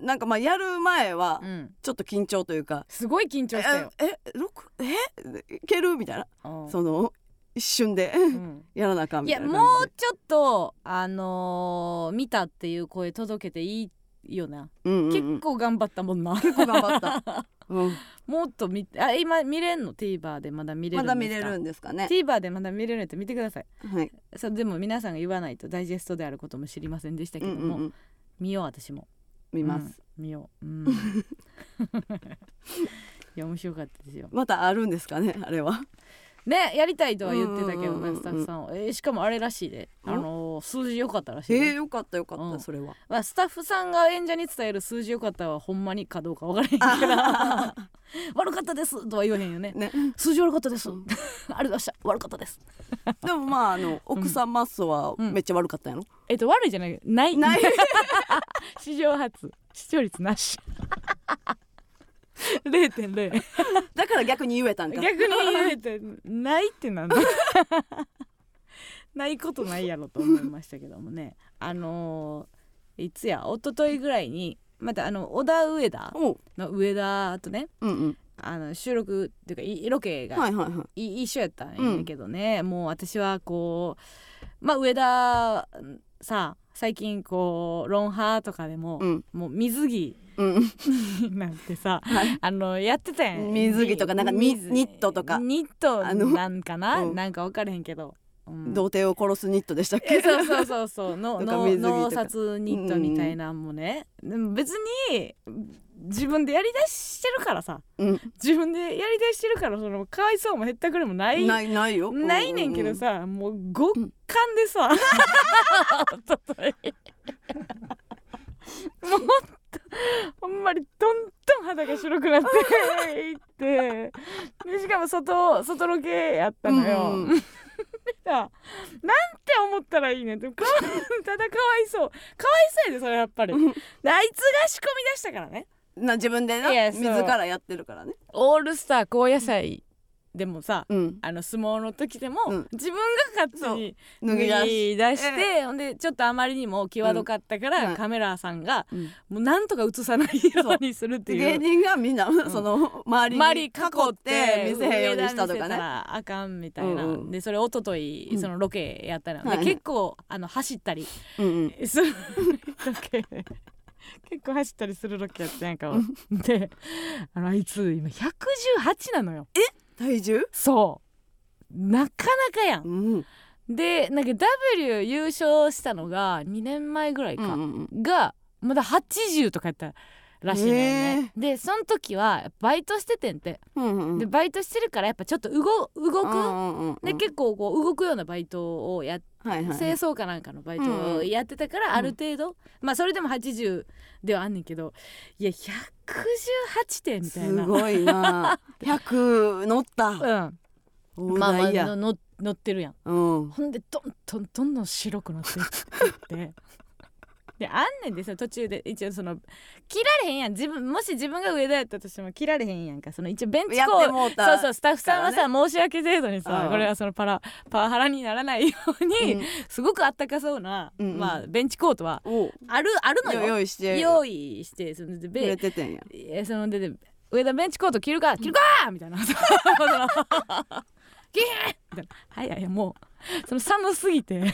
ん、なんかまあやる前はうん、ちょっと緊張というかすごい緊張したよ、ええ六えいける？みたいな。うん。その一瞬でうん。やらなあかんいやみたいなも感じうちょっとあのー見たっていう声届けていいよな、で、うんうんうん。結構頑張ったもんな。結構頑張った、うん、もっと見あ今見れんの？TVer でまだ見れるんですか？まだ見れるんですかね。TVer でまだ見れるんやったら見てください。はい。そうでも皆さんが言わないとダイジェストであることも知りませんでしたけども、うんうんうん。見よう私も。見ます、うん見よう、うん、いや面白かったですよ。またあるんですかねあれはねやりたいとは言ってたけどねスタッフさんは、えーしかもあれらしいで、うん。あのー数字良かったらしいね、えー、よかったよかった、うん。それは。まあ、スタッフさんが演者に伝える数字良かったはほんまにかどうか分からへんから。悪かったですとは言わへんよね。ね。数字悪かったです、うん。ありがとうございました。悪かったです。でもまああの奥さんマッソはうん。めっちゃ悪かったんやろ、えっと悪いじゃない。ない。ない。史上初。視聴率なし 0.0 だから逆に言えたんか。逆に言えてないってなんだ。ないことないやろと思いましたけどもね。あのーいつや？一昨日ぐらいにまたあの小田上田の上田とねうんうん。あの収録っていうかいロケがはいはいはい。い一緒やったんやけどね、もう私はこうまあ上田さ最近こうロンハーとかでも、うん。もう水着うん。なんてさはい。あのやってたやん。水着とかなんかニットとか。ニットあのなんかな、うん。なんか分からへんけど、うん。童貞を殺すニットでしたっけ？えそうそうそうそう。の脳殺ニットみたいなんもね、でも別に自分でやりだしてるからさ。うん。自分でやりだしてるからそのかわいそうもへったくれもない。ないないよ。ないねんけどさ、もう極寒でさ、おととい。もうほんまにどんどん肌が白くなって いって。でしかも外外ロケやったのよ、うん なんて思ったらいいねんって ただかわいそう。かわいそうやでそれやっぱり。うん。であいつが仕込み出したからね。な自分でな？自らやってるからね。オールスター高野菜でもさ、うん。あの相撲の時でも、うん。自分が勝手に脱ぎ出し。脱ぎ出して、ほんでちょっとあまりにも際どかったから、うん。カメラさんがうん。もうなんとか映さないようにするっていう。芸人がみんなその周りに囲周り囲っってて見せへんようにしたとかねらあかんみたいな、うんうん。でそれ一昨日うん。そのロケやったの、はいはい。で結構あの走ったり。うんうん。するロケ。結構走ったりするロケやったやんか。であのあいつ今118なのよ体重？そう。なかなかやん。うん。でなんか W 優勝したのが2年前ぐらいか、うんうんうん。がまだ80とかやった。らしいのよね。でその時はバイトしててんて。うんうん。でバイトしてるからやっぱちょっと動動く、うんうんうんで結構こう動くようなバイトをやっはいはい清掃かなんかのバイトをやってたからん。ある程度、まあそれでも80ではあんねんけどいや118点みたいすな。ごいな。100乗った。うん、大まあまあ乗ってるやん。うん。ほんでどんどんどんどん白くなっていってであんねんですよ途中で一応その切られへんやん。自分もし自分が上田やったとしても切られへんやんか。その一応ベンチコーてもうたそうそうスタッフさんはさ、申し訳程度にさ、うん。これはそのパラパワハラにならないように、うん。すごくあったかそうな、うんうん。まあベンチコートはおあるあるのよ。用意して。用意してそのでくベれててんや。えそのでで上田ベンチコート着るか着るかみたいな。着へんみたいな。はいはいもうその寒すぎて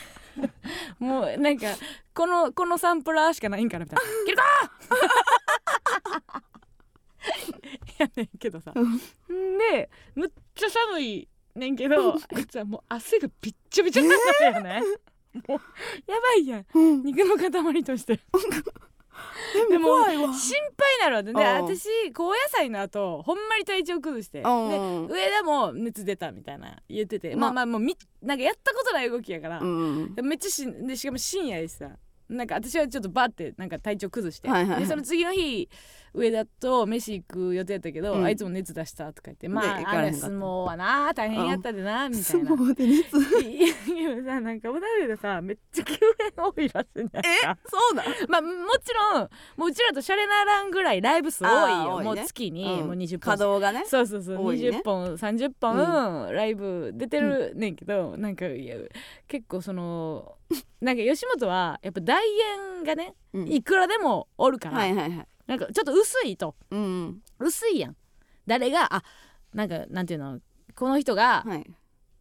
もうなんかこのこのサンプラーしかないんからみたいな。着るかやねんけどさ。でむっちゃ寒いねんけどあいつはもう汗がびっちょびちょになってるよね。もうやばいやん。肉の塊として でも怖いわ。心配になるわけでうん。私高野菜の後ほんまに体調崩してでうん。上田も熱出たみたいな言っててままあまあもうみなんかやったことない動きやから、うんめっちゃしんでしかも深夜でさなんか私はちょっとバッてなんか体調崩して、はいはいはい。でその次の日上田と飯行く予定やったけど、うん。あいつも熱出したとか言ってまでああれ相撲はな大変やったでな、みたいな。相撲で熱。いやさなんかおだでさめっちゃ救援多いらしいんやんえ？かそうだまあもちろんもううちらとシャレならんぐらいライブ数多いよねもう月に、うんもう20本。稼働がね。そうそうそう、ね。20本30本、ライブ出てるねんけど、なんかいや結構そのなんか吉本はやっぱ代演がねうん。いくらでもおるから、はいはいはいなんかちょっと薄いと。うん薄いやん。誰があなんかなんていうの？この人が、はい。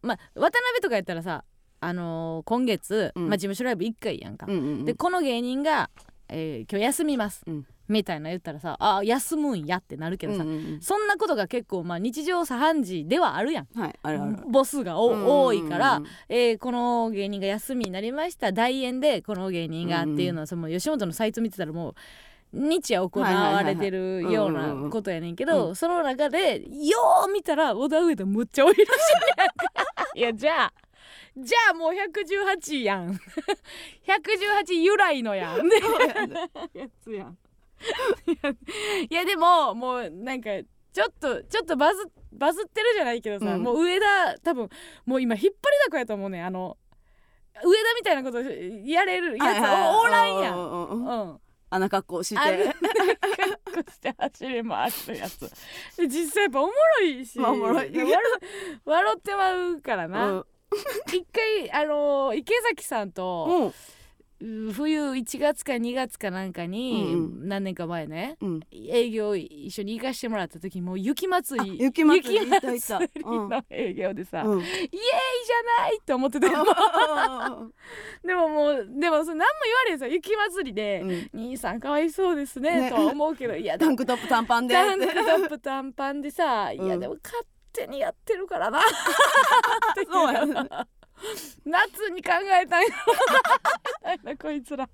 まあ渡辺とかやったらさあのー今月、うん。まあ、事務所ライブ1回やんか、うんうんでこの芸人が、えー今日休みます、うん。みたいな言ったらさあ休むんやってなるけどさ、うんうんそんなことが結構まあ日常茶飯事ではあるやん。うんはいあるある。ボスがおうんうんうん多いから、えーこの芸人が休みになりました大演でこの芸人がっていうのはその吉本のサイト見てたらもう日夜行われてるようなことやねんけどその中でよう見たら小田上田むっちゃ多いらしいやんかいやじゃあじゃあもう118やん。118由来のやん。でやつやん。いやでももうなんかちょっとちょっとバズバズってるじゃないけどさ、うん。もう上田多分もう今引っ張りだこやと思うねん。あの上田みたいなことやれるやつおおらんやん。ん。うん、あんな格好して。格好して走り回るやつ。で実際やっぱおもろいし、まあおもろい。で笑笑ってまうからうなん。一回あの池崎さんと、うん。う冬1月か2月かなんかに、うん何年か前ねうん。営業一緒に行かしてもらった時もう雪祭り。あ雪祭り雪行った行った。祭りの営業でさ、うん。イエーイじゃないって思ってて でももうでもそれ何も言われんさ。雪祭りでうん「兄さんかわいそうですね」ね。とは思うけどいやタンクトップ短パンで。タンクトップ短パンでさ、いやうんでも勝手にやってるからな。そうやね夏に考えたんや。ろなこいつら。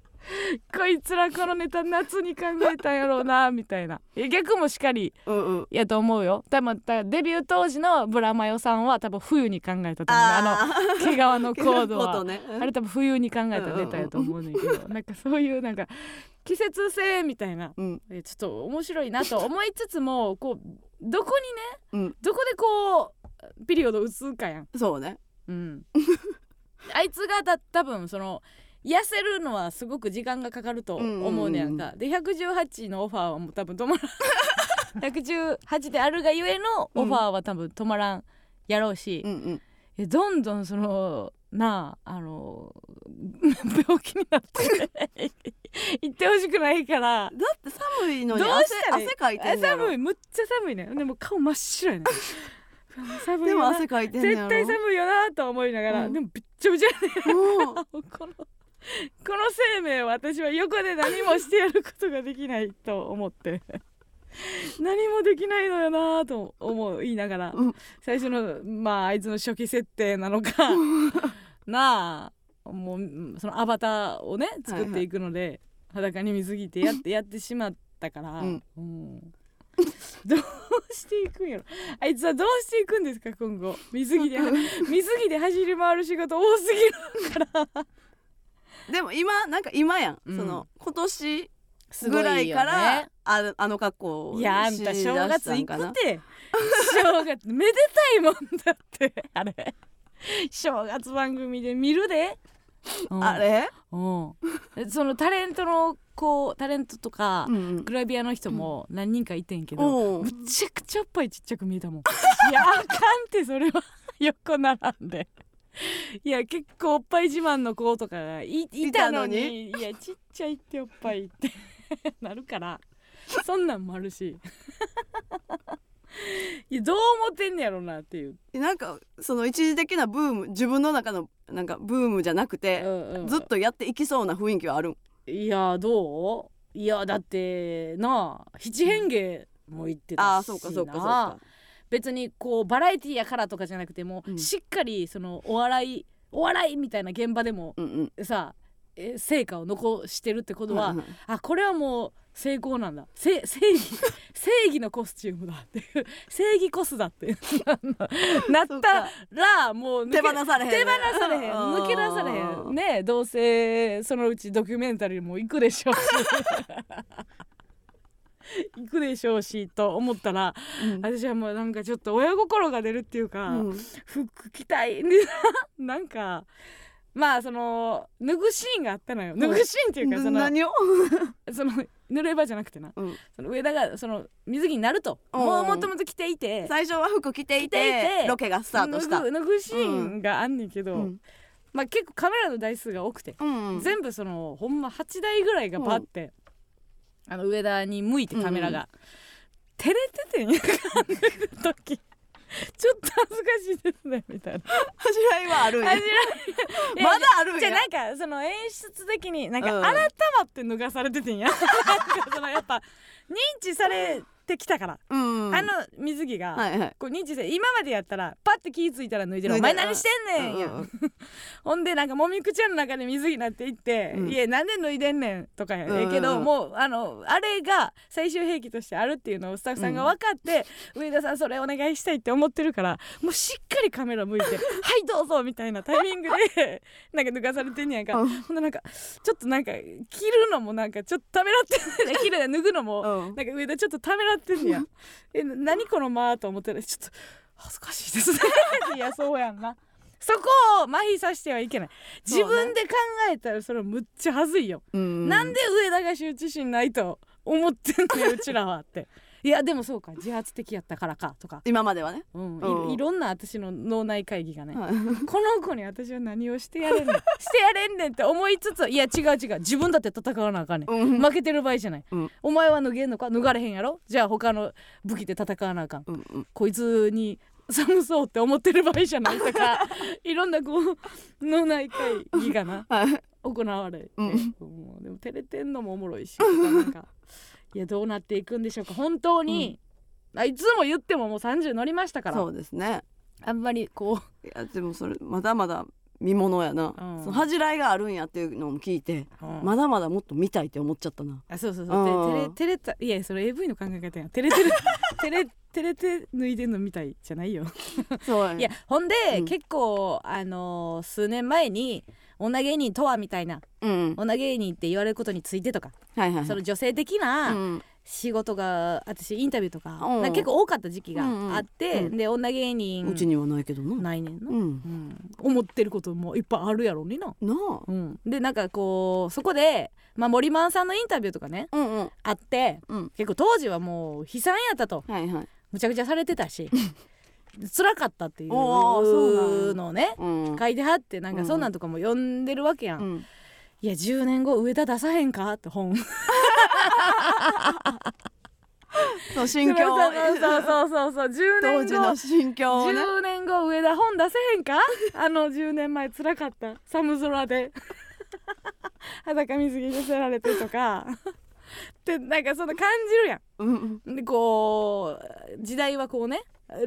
こいつらこのネタ夏に考えたんやろうなみたいな。逆もしかりうんうん。やと思うよ。多分だデビュー当時のブラマヨさんは多分冬に考えたと思う。あの毛皮のコードは。ね。あれ多分冬に考えたネタやと思うねんけど。なんかそういうなんか季節性みたいな。うん。えちょっと面白いなと思いつつもこうどこにねうん。どこでこうピリオド打つかやん。そうねうん、あいつがだ多分その痩せるのはすごく時間がかかると思うねやんか、で118のオファーはもう多分止まらん。118であるがゆえのオファーは多分止まらんやろうし、うんうん。えどんどんそのなああの 病気になって 行ってほしくないから。だって寒いのにどう汗したら汗かいてんねやろ。寒い。むっちゃ寒いね。でも顔真っ白やね寒いでも汗かいて絶ろ？対寒いよなと思いながら、うん。でもびっちょびちょやこのこの生命を私は横で何もしてやることができないと思って。何もできないのよなと思いながら、うん。最初のまああいつの初期設定なのかなあもううんそのアバターをね作っていくので、裸に水着てやってやってしまったから、うん。うん どうしていくんやろ。あいつはどうしていくんですか今後。水着で。水着で走り回る仕事多すぎるから。でも今なんか今やん、うん。その今年ぐらいからああの格好をいやあんた正月行くて。正月めでたいもんだって。あれ。正月番組で見るで、うんあれ？うん、そのタレントの子タレントとか、グラビアの人も何人かいてんけど、むちゃくちゃおっぱいちっちゃく見えたもん。いやあかんってそれは。横並んでい。や結構おっぱい自慢の子とかがいいたのに？いやちっちゃいっておっぱいって。なるから。そんなんもあるし いやどう思ってんねやろなっていう、なんかその一時的なブーム自分の中のなんかブームじゃなくて、うんうん。ずっとやっていきそうな雰囲気はあるん？いやどう？いやだってなあ七変化も言ってたしな。ああそうかそうかそうか。別にこうバラエティやからとかじゃなくても、うん。しっかりそのお笑いお笑いみたいな現場でもうんうん。さえ成果を残してるってことは、うんうん。あこれはもう成功なんだ。せ 正義正義のコスチュームだっていう。正義コスだってなったからもう手放されへん。手放されへん。うん。抜け出されへん。ねどうせそのうちドキュメンタリーも行くでしょうし。行くでしょうしと思ったらうん。私はもうなんかちょっと親心が出るっていうか、うん。服着たいで なんかまあその脱ぐシーンがあったのよ。脱ぐシーンっていうかその何を、その濡れ場じゃなくてな。うん。その上田がその水着になると。うん。もうもともと着ていて。最初は服着てい着てロケがスタートした。脱ぐ脱ぐシーンがあんねんけど、うん。まあ結構カメラの台数が多くて、うんうん。全部そのほんま8台ぐらいがバッて、あの上田に向いてカメラが、照れててんや時 ちょっと恥ずかしいですねみたいな。恥じらいはある恥じらい。まだあるんや。じゃあなんかその演出的になんかうん。改まって脱がされててんや。なんかそのやっぱ認知され てきたから、うんあの水着が、はいはい。こう今までやったらパッて気ぃ付いたら脱いでる「お前何してんねん」や、うんうん。ほんでなんかもみくちゃんの中で水着になっていって「うん。いやなんで脱いでんねん」とかやええけど、もうあのあれが最終兵器としてあるっていうのをスタッフさんが分かって、上田さんそれお願いしたいって思ってるからもうしっかりカメラ向いて「はいどうぞ」みたいなタイミングで なんか脱がされてんねやんか、うん。ほんでなんかちょっとなんか着るのもなんかちょっとためらってんねん着る脱ぐのも、うん。なんか上田ちょっとためらってんねや。えな何この間と思ってたらちょっと恥ずかしいですね。いやそうやんな。そこを麻痺させてはいけない。自分で考えたらそれむっちゃ恥ずいよ、うん。なんで上田が羞恥心ないと思ってんねんうちらはっていやでもそうか。自発的やったからかとか、今まではね。うん。うん。いいろんな私の脳内会議がね、はい。この子に私は何をしてやれんねん。してやれんねんって思いつついや違う違う。自分だって戦わなあかんねん。うん。負けてる場合じゃない、うん。お前は脱げんのか？脱がれへんやろ？じゃあ他の武器で戦わなあかん。うんうん。こいつに寒そうって思ってる場合じゃないとか いろんなこう脳内会議がなはい。行われて、うん。もうでも照れてんのもおもろいしなんかいやどうなっていくんでしょうか。本当に、あいつも言ってももう30乗りましたから。そうですね。あんまりこいやでもそれまだまだ見ものやな、うん。その恥じらいがあるんやっていうのも聞いて、う、うん。まだまだもっと見たいって思っちゃったな。あそうそうう。ん。そうて照れ照れたいやそれ AV の考え方や。ん照れてる照れ 照れて脱いでんのみたいじゃないよ。そうやいやほんで、うん。結構あのー数年前に女芸人とはみたいなうん。女芸人って言われることについてとか、はいはいはい。その女性的な、うん。仕事が私インタビューとか,、うん。結構多かった時期があって、うん。うん。で女芸人うちにはないけどな。ないねんな、うん。うん。思ってることもいっぱいあるやろにな、なあ。うん、でなんかこうそこで、まあ、森マンさんのインタビューとかねうんうん。あってうん。結構当時はもう悲惨やったと。はいはい。むちゃくちゃされてたし 辛かったっていうのをねうん。書いてはってなんかそんなんとかも読んでるわけやん、うん。いや10年後上田出さへんか？って本。そう心境。そうそうそうそうそう10当年後時の心境をね。10年後上田本出せへんか？あの10年前辛かった。寒空で。裸水着にせられてとか。ってなんかその感じるやうんうんん。でこう時代はこうね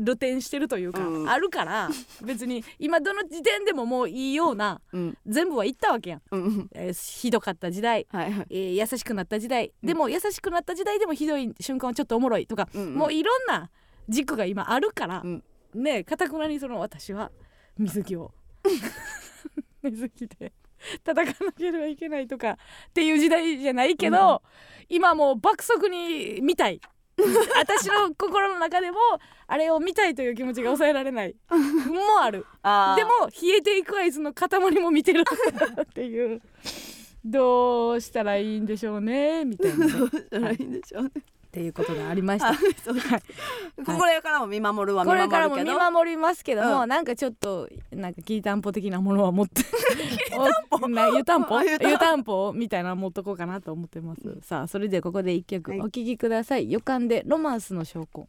露呈してるというか、うん。あるから 別に今どの時点でももういいようなうん。全部は言ったわけやん、うん。うんえーひどかった時代、はいはい。えー優しくなった時代。でも優しくなった時代でもひどい瞬間はちょっとおもろいとか、うんうん。もういろんな軸が今あるから、うん。ねかたくなにその私は水着を。水着で 叩かなければいけないとかっていう時代じゃないけど、今もう爆速に見たい 私の心の中でもあれを見たいという気持ちが抑えられない。もある。でも冷えていくアイスの塊も見てる。っていう。どうしたらいいんでしょうねみたいなね、どうしたらいいんでしょうねっていうことがありました。これからも見守るは見こ守るけど。れからも見守りますけども、うん。なんかちょっとなんかきりたんぽ的なものは持って 湯たんぽ？あ湯たんぽ。湯たんぽみたいなの持っとこうかなと思ってます、さあそれでここで一曲はい。お聴きください、予感でロマンスの証拠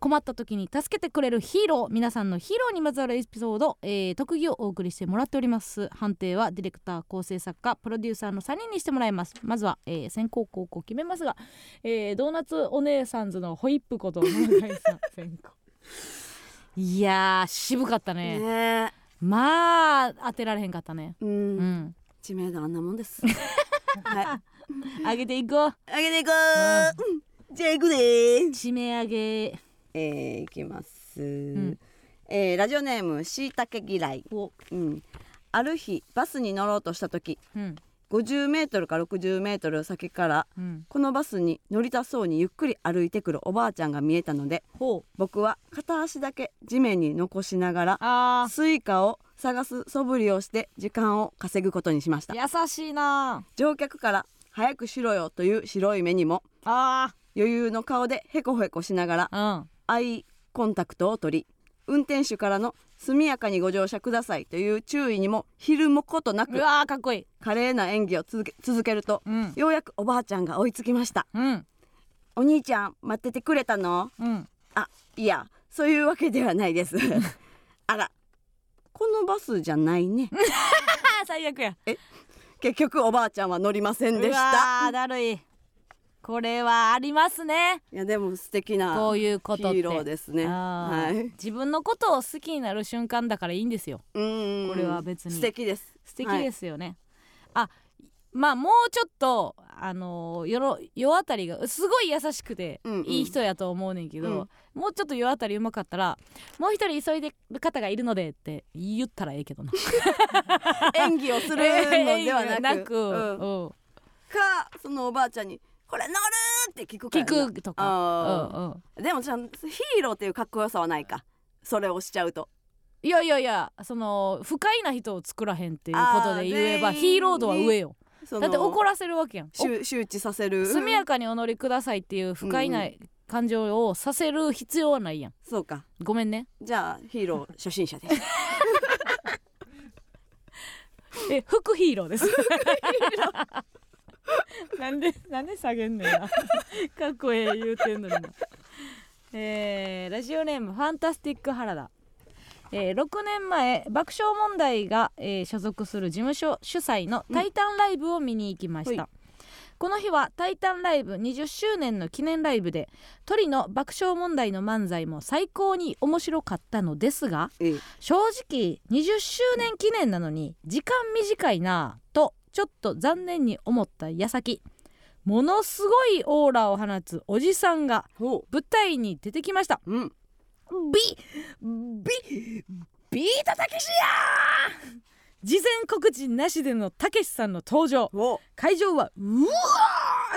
困った時に助けてくれるヒーロー皆さんのヒーローにまつわるエピソード、えー特技をお送りしてもらっております。判定はディレクター構成作家プロデューサーの3人にしてもらいます。まずは、えー先行後攻決めますが、えードーナツお姉さんズのホイップこと永井さん。先行いやー渋かったね。ね。まあ当てられへんかったね。えううん。ん知名度あんなもんです。はい。上げていこう。あげていこう、うん。じゃあ行くでー。締め上げえー、いきます、ん。えーラジオネームしいたけ嫌い、お。うん、ある日バスに乗ろうとした時うん。50メートルか60メートル先からうん。このバスに乗りたそうにゆっくり歩いてくるおばあちゃんが見えたので僕は片足だけ地面に残しながらあスイカを探す素振りをして時間を稼ぐことにしました。ー優しいな。乗客から「早くしろよ」という白い目にもあ余裕の顔でヘコヘコしながらーうんアイコンタクトを取り運転手からの「速やかにご乗車ください」という注意にもひるむことなうくわーかっこいい。華麗な演技を続け続けるとうん。ようやくおばあちゃんが追いつきました。うん「お兄ちゃん待っててくれたの?うん」あいやそういうわけではないです。あらこのバスじゃないね。最悪や。結局おばあちゃんは乗りませんでしうわたーだるいこれはありますね。いやでも素敵なこういうことヒーローですね。はい。自分のことを好きになる瞬間だからいいんですよ。うん。これは別に。素敵です。素敵ですよね、あまあもうちょっとあのーよろ世当たりがすごい優しくてうんうん。いい人やと思うねんけど、うん。もうちょっと世当たりうまかったらもう一人急いでる方がいるのでって言ったらええけどな。演技をするのではなく。うんうん。うん。かそのおばあちゃんに「これ乗る!」って聞くから。聞なくとか、あうん。うん、ーでもちゃんヒーローっていうかっこよさはないか。それをしちゃうと。いやいやいやその不快な人を作らへんっていうことで言えばヒーロー度は上よ。だって怒らせるわけやん。お周周知させる？速やかにお乗りくださいっていう不快な感情をさせる必要はないやん。そうか。ごめんね。じゃあヒーロー初心者で え副ヒーローですなんでなんで下げんねんな。かっこええ言うてんのになえーラジオネームファンタスティック原田。えー6年前爆笑問題が、えー所属する事務所主催の「タイタンライブ」を見に行きました、はこの日は「タイタンライブ」20周年の記念ライブで鳥の爆笑問題の漫才も最高に面白かったのですがええ。正直20周年記念なのに時間短いなぁとちょっと残念に思った矢先。ものすごいオーラを放つおじさんがほ舞台に出てきました。ううんビビビートたけしや事前告知なしでのたけしさんの登場。ほ会場はうわ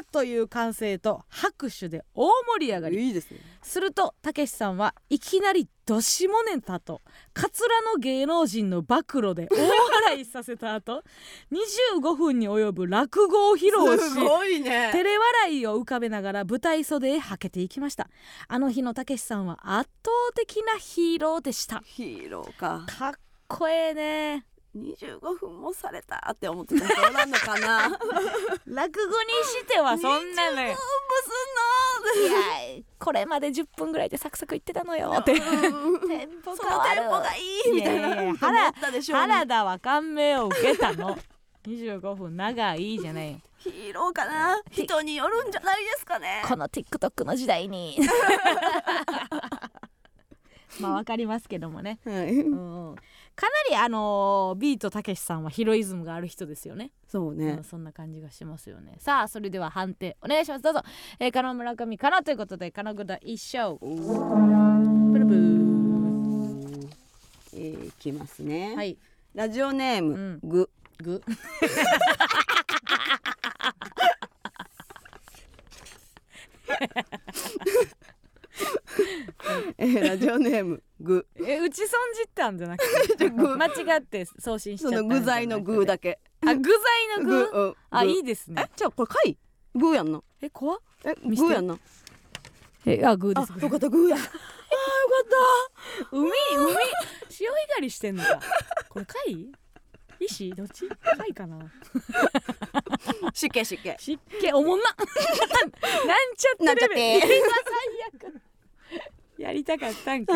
ーという歓声と拍手で大盛り上がり。いいですね。するとたけしさんはいきなりどしもネタとカツラの芸能人の暴露で大笑いさせた後25分に及ぶ落語を披露しすごいね。照れ笑いを浮かべながら舞台袖へはけていきました。あの日のたけしさんは圧倒的なヒーローでした。ヒーローか。かっこええね25分もされたって思ってた人なんのかな。落語にしてはそんなのよ。いやこれまで10分ぐらいでサクサクいってたのよ。って。テンポそのテンポがいい。みたいな思原ったでしょうね。原田は感銘を受けたの。25分長いじゃない。よヒーローかな。人によるんじゃないですかね。この TikTok の時代に。まあわかりますけどもね、はい。うん、かなりあのービートたけしさんはヒロイズムがある人ですよね。そうね。うん、そんな感じがしますよね。さあそれでは判定お願いします。どうぞ、えー、カノ村上かなということでカノグダ一勝ブルブー。えー、いきますね、はい。ラジオネーム、うん。ググ えー、ラジオネームグえ打ち損じったんじゃなくて？グ間違って送信しちゃそったの具材のグーだけ。あ具材の具？うんあグいいですね。えじゃあこれ貝？グーやんな。え怖っ。え見して。グーやんな。えあグーあです。よかったグ ーや海海。潮干狩りしてんのか。これ貝？石？どっち？貝かな。しけしけ湿気おもんな。なんちゃってなんちゃってやりたかったんか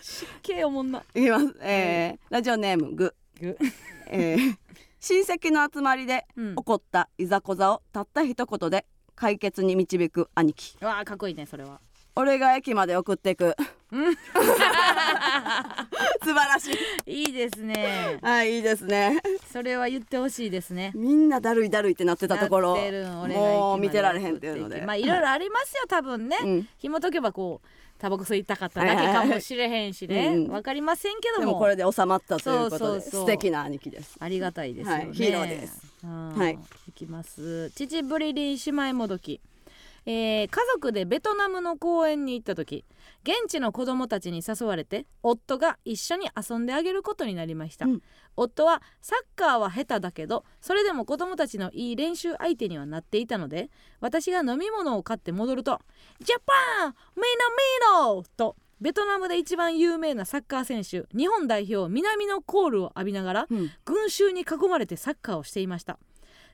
湿気おもんないきます。えー、ラジオネームググえー、親戚の集まりでうん。起こったいざこざをたった一言で解決に導く兄貴。わあかっこいいねそれは。俺が駅まで送っていく。うん。素晴らしい。いいですね。はいいいですね。それは言ってほしいですね。みんなだるいだるいってなってたところ。なってるん俺がもう駅まで見てられへんっていうので。まあいろいろありますよ多分ね、うん。紐解けばこうタバコ吸いたかっただけかもしれへんしね。うんわかりませんけども。でもこれで収まったということで素敵な兄貴です。ありがたいですよね、はいヒーローです。うん。はい。いきます。父ブリリン姉妹もどきえー家族でベトナムの公園に行った時現地の子供たちに誘われて夫が一緒に遊んであげることになりました、うん。夫はサッカーは下手だけどそれでも子供たちのいい練習相手にはなっていたので私が飲み物を買って戻ると「ジャパンミノミノ!」とベトナムで一番有名なサッカー選手日本代表南のコールを浴びながらうん。群衆に囲まれてサッカーをしていました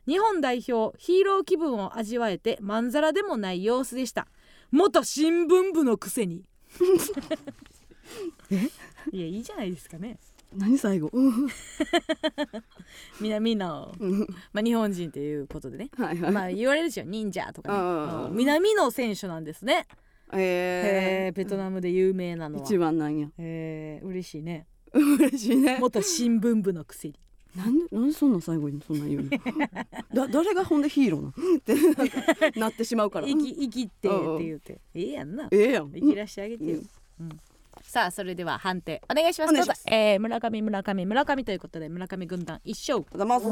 日本代表ヒーロー気分を味わえてまんざらでもない様子でした。元新聞部のくせに。いやいいじゃないですかね。何最後？うん南の、うんまあ、日本人ということでね。はいはい、まあ言われるでしょ忍者とかね。南の選手なんですね。へええベトナムで有名なのは。一番なんや。へえ嬉しいね。嬉しいね。元新聞部のくせになんでなんでそんな最後にそんなん言うの？だ誰がほんでヒーローなの？ってなってしまうから。生き生きってってうん。うん言うて。ええやんな。ええやん。生きらしてあげてよ、うん。さあそれでは判定お願いします。します。えー、村上村上村上ということで村上軍団一勝。ございます。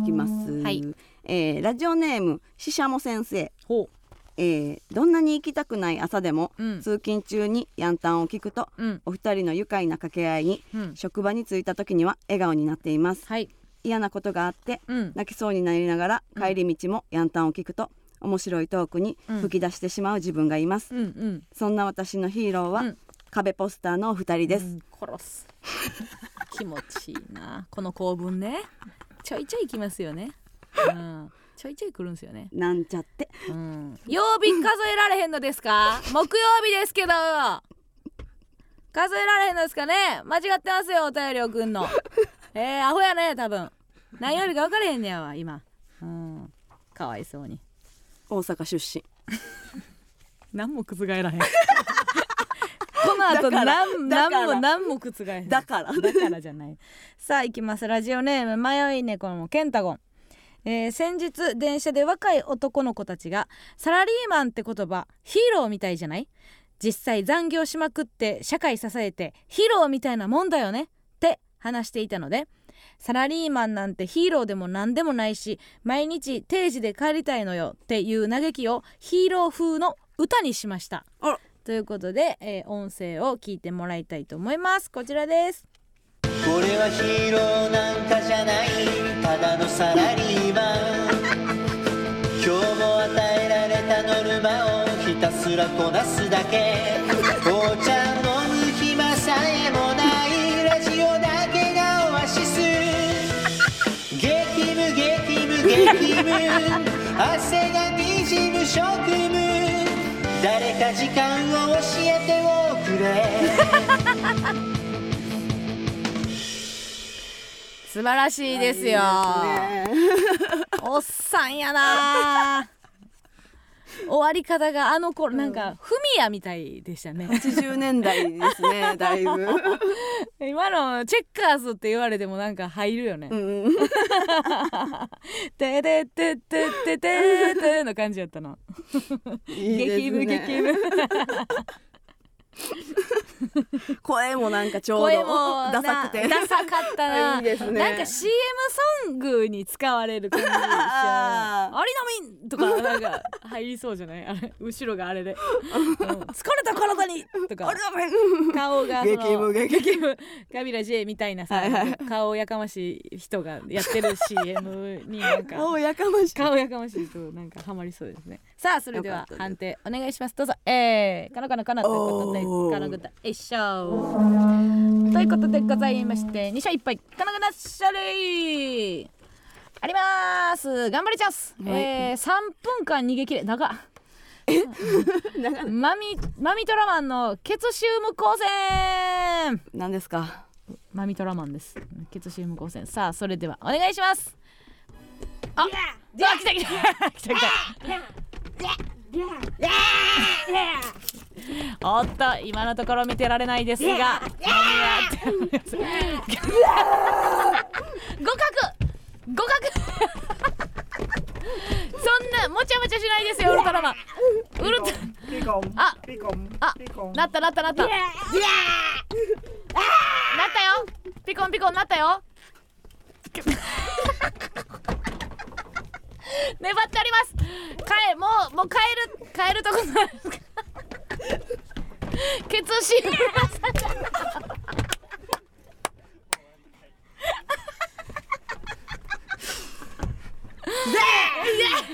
いきます、はい。えーラジオネームししゃも先生。ほえーどんなに行きたくない朝でも、ううん。通勤中にヤンタンを聞くとうん。お二人の愉快な掛け合いにうん。職場に着いた時には笑顔になっています。はい。嫌なことがあってうん。泣きそうになりながらうん帰り道もヤンタンを聞くと面白いトークに吹き出してしまう自分がいます、うんうん。そんな私のヒーローは、うん。壁ポスターのお二人です、うん殺す。気持ちいいな。この構文ね。ちょいちょいきますよね。うんちょいちょい来るんですよね。なんちゃって。うん。曜日数えられへんのですか？木曜日ですけど。数えられへんのですかね？間違ってますよお便り送んの。えー、アホやね多分。何曜日か分からへんねやわ今。うん。かわいそうに。大阪出身。何も覆らへん。この後何何も何も覆らへん。だから。だからじゃない。さあ行きます。ラジオネーム迷い猫のケンタゴンえー先日電車で若い男の子たちが「サラリーマンって言葉ヒーローみたいじゃない？実際残業しまくって社会支えてヒーローみたいなもんだよね」って話していたのでサラリーマンなんてヒーローでも何でもないし毎日定時で帰りたいのよっていう嘆きをヒーロー風の歌にしました。ということで、えー音声を聞いてもらいたいと思います。こちらですこれはヒーローなんかじゃない。ただのサラリーマン。今日も与えられたノルマをひたすらこなすだけ。紅茶飲む暇さえもないラジオだけがオアシス。激務激務激務。汗がにじむ職務。誰か時間を教えておくれ。素晴らしいですよ。ね。おっさんやな。終わり方があの頃なんかフミヤみたいでしたね。80年代ですね だいぶ。今のチェッカーズって言われてもなんか入るよね。うん「ててててててて」の感じやったないいです激務激ね務 声もなんかちょうどダサくて。なダサかったな。いいですね。なんか CM ソングに使われる感じでした あー。アリナミンとかなんか入りそうじゃない？あれ後ろがあれで、うん。疲れた体にとか。顔が激務激激務。ガビラ J みたいなさ、はいはい顔やかましい人がやってる CM になんか。もうやかましい。顔やかましいとなんかハマりそうですねさあそれでは判定お願いします。どうぞ。えー、かのかのかのということでかのぐた一勝ということでございまして2勝1敗。かのぐた勝利あります。頑張りチャンス、はい。えー、3分間逃げ切れ長。っ 長い。マミマミトラマンのケツシウム光線。何ですか？マミトラマンです。ケツシウム光線。さあそれではお願いします。あじゃあ来た来た。来た来た おっと今のところ見てられないですが何があっております互角互角。そんなもちゃもちゃしないですよウルトラマン。ウルトピコンあピコンあピコン。なったなったなった。なったよ。ピコンピコンなったよ 粘っております。帰もうもう帰る帰るとこないですか？ケツシウ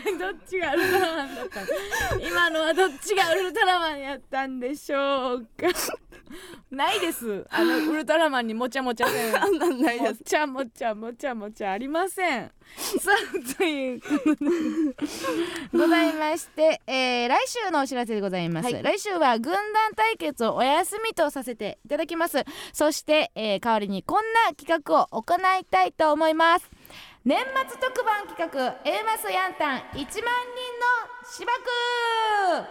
ムでどっちがウルトラマンだった？の今のはどっちがウルトラマンやったんでしょうか？ないです。あのウルトラマンにもちゃもちゃせんあんなんないです。もちゃもちゃもちゃもちゃありません。さあというございまして、えー来週のお知らせでございます、はい。来週は軍団対決をお休みとさせていただきます。そして、えー代わりにこんな企画を行いたいと思います年末特番企画 A マスヤンタン1万人の芝生。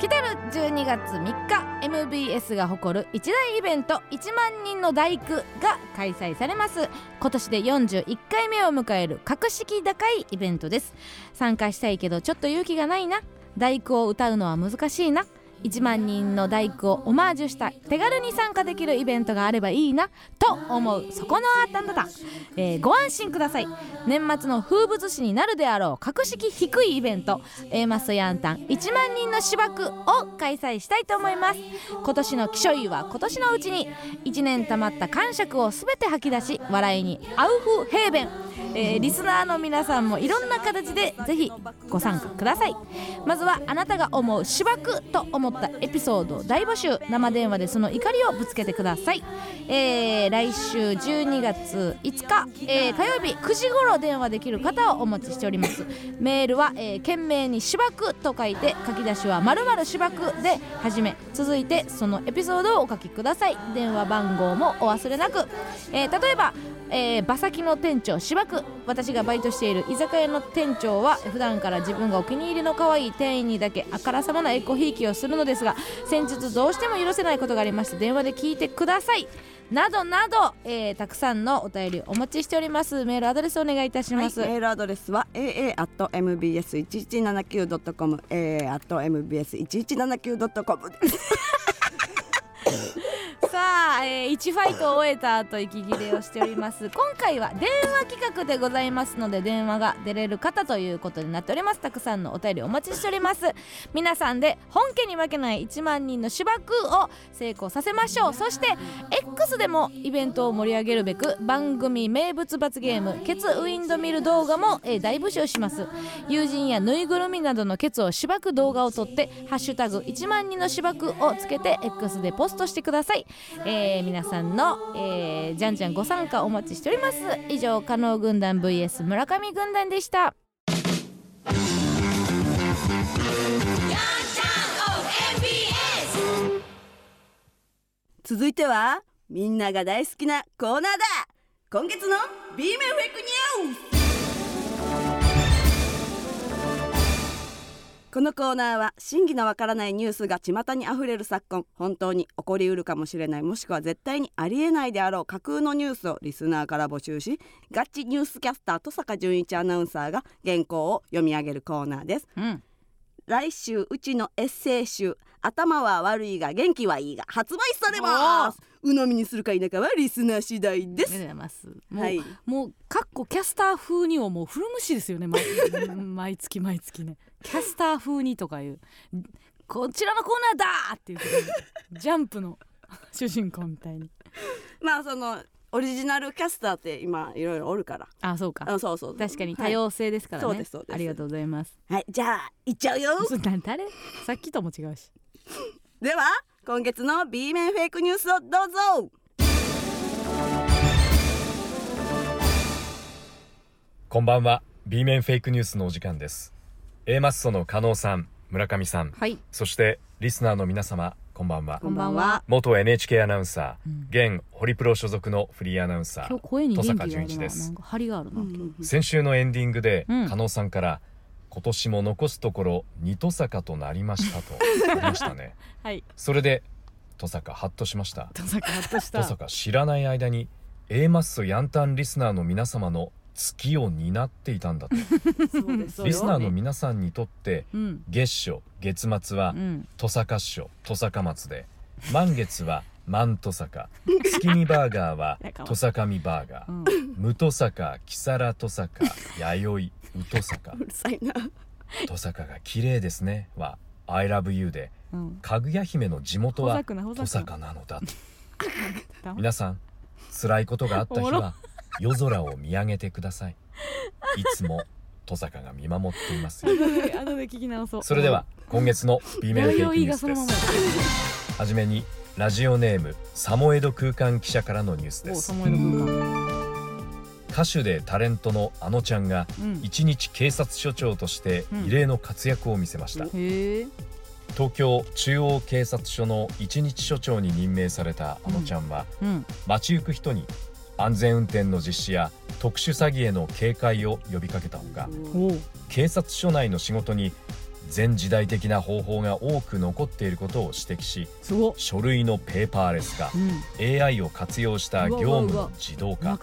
来たる12月3日 MBS が誇る一大イベント1万人の大工が開催されます。今年で41回目を迎える格式高いイベントです。参加したいけどちょっと勇気がないな。大工を歌うのは難しいな1万人の大工をオマージュした手軽に参加できるイベントがあればいいなと思う。そこのあなた、えーご安心ください。年末の風物詩になるであろう格式低いイベント。A マスヤンタン1万人の芝生を開催したいと思います。今年の気象医は今年のうちに1年たまった感触を全て吐き出し笑いにアウフヘーベンえーリスナーの皆さんもいろんな形でぜひご参加ください。まずはあなたが思う芝生と思ったエピソード大募集生電話でその怒りをぶつけてください、えー来週12月5日、えー火曜日9時頃電話できる方をお待ちしております。メールは、えー懸命に芝生と書いて書き出しは〇〇芝生で始め続いてそのエピソードをお書きください。電話番号もお忘れなく、えー例えばえー馬先の店長芝生私がバイトしている居酒屋の店長は普段から自分がお気に入りの可愛い店員にだけあからさまなエコひいきをするのですが先日どうしても許せないことがありまして電話で聞いてください。などなど、えーたくさんのお便りお待ちしております。メールアドレスお願いいたしはい、ます、メールアドレスは aa.mbs1179.com aa.mbs1179.com です さあ、えー、1ファイトを終えた後息切れをしております。今回は電話企画でございますので電話が出れる方ということになっております。たくさんのお便りお待ちしております。皆さんで本家に負けない1万人の芝生を成功させましょう。そして X でもイベントを盛り上げるべく番組名物罰ゲームケツウィンドミル動画も、えー大募集します。友人やぬいぐるみなどのケツをしばく動画を撮って「ハッシュタグ #1 万人のしばく」をつけて X でポストしてください、えー皆さんの、えーじゃんじゃんご参加お待ちしております。以上加納軍団 vs 村上軍団でした。続いてはみんなが大好きなコーナーだ。今月の B 面フェイクニュース。このコーナーは真偽のわからないニュースが巷にあふれる昨今。本当に起こりうるかもしれない。もしくは絶対にありえないであろう架空のニュースをリスナーから募集しガチニュースキャスターと坂淳一アナウンサーが原稿を読み上げるコーナーです。うん。来週うちのエッセイ集頭は悪いが元気はいいが発売されます。鵜呑みにするか否かはリスナー次第です。もう,、はい。もうかっこキャスター風にをもう古虫ですよね毎 毎月毎月ねキャスター風にとかいう。こちらのコーナーだーっていう。ジャンプの。主人公みたいに。まあそのオリジナルキャスターって今いろいろおるから。あそうか。あそうそう。確かにはい。多様性ですからね、そうですそうです。ありがとうございます。はい、じゃあ行っちゃうよ。誰？さっきとも違うし。では今月の B 面フェイクニュースをどうぞ。こんばんは。B 面フェイクニュースのお時間です A マッソの加納さん村上さんはい。そしてリスナーの皆様こんばんは。こんばんは。元 NHK アナウンサー、うん。現ホリプロ所属のフリーアナウンサー今日声に元気があ登坂淳るな。一です先週のエンディングで、うん。加納さんから今年も残すところ二戸坂となりましたと ありましたね。はい。それで戸坂ハッとしました。登坂ハッとした。戸坂知らない間に A マッソヤンタンリスナーの皆様の月を担っていたんだと。リスナーの皆さんにとってうん月初月末はうん。戸坂師匠戸坂松で満月は満戸坂月見バーガーは戸坂見バーガーうん。無戸坂木更戸坂弥生宇戸坂。うるさいな。戸坂が綺麗ですね。は I love you でうん。かぐや姫の地元ほはざくなほざくな戸坂なのだと。黙皆さん辛いことがあった日は夜空を見上げてください。いつも戸坂が見守っていますよ。後で聞き直そう。それでは今月の B 面フェイクニュースです。はじめにラジオネームサモエド空間記者からのニュースです。歌手でタレントのあのちゃんがうん。一日警察署長として異例の活躍を見せました、へえ。東京中央警察署の一日署長に任命されたあのちゃんは、うん。街行く人に安全運転の実施や特殊詐欺への警戒を呼びかけたほか警察署内の仕事に前時代的な方法が多く残っていることを指摘し書類のペーパーレス化うん。AI を活用した業務の自動化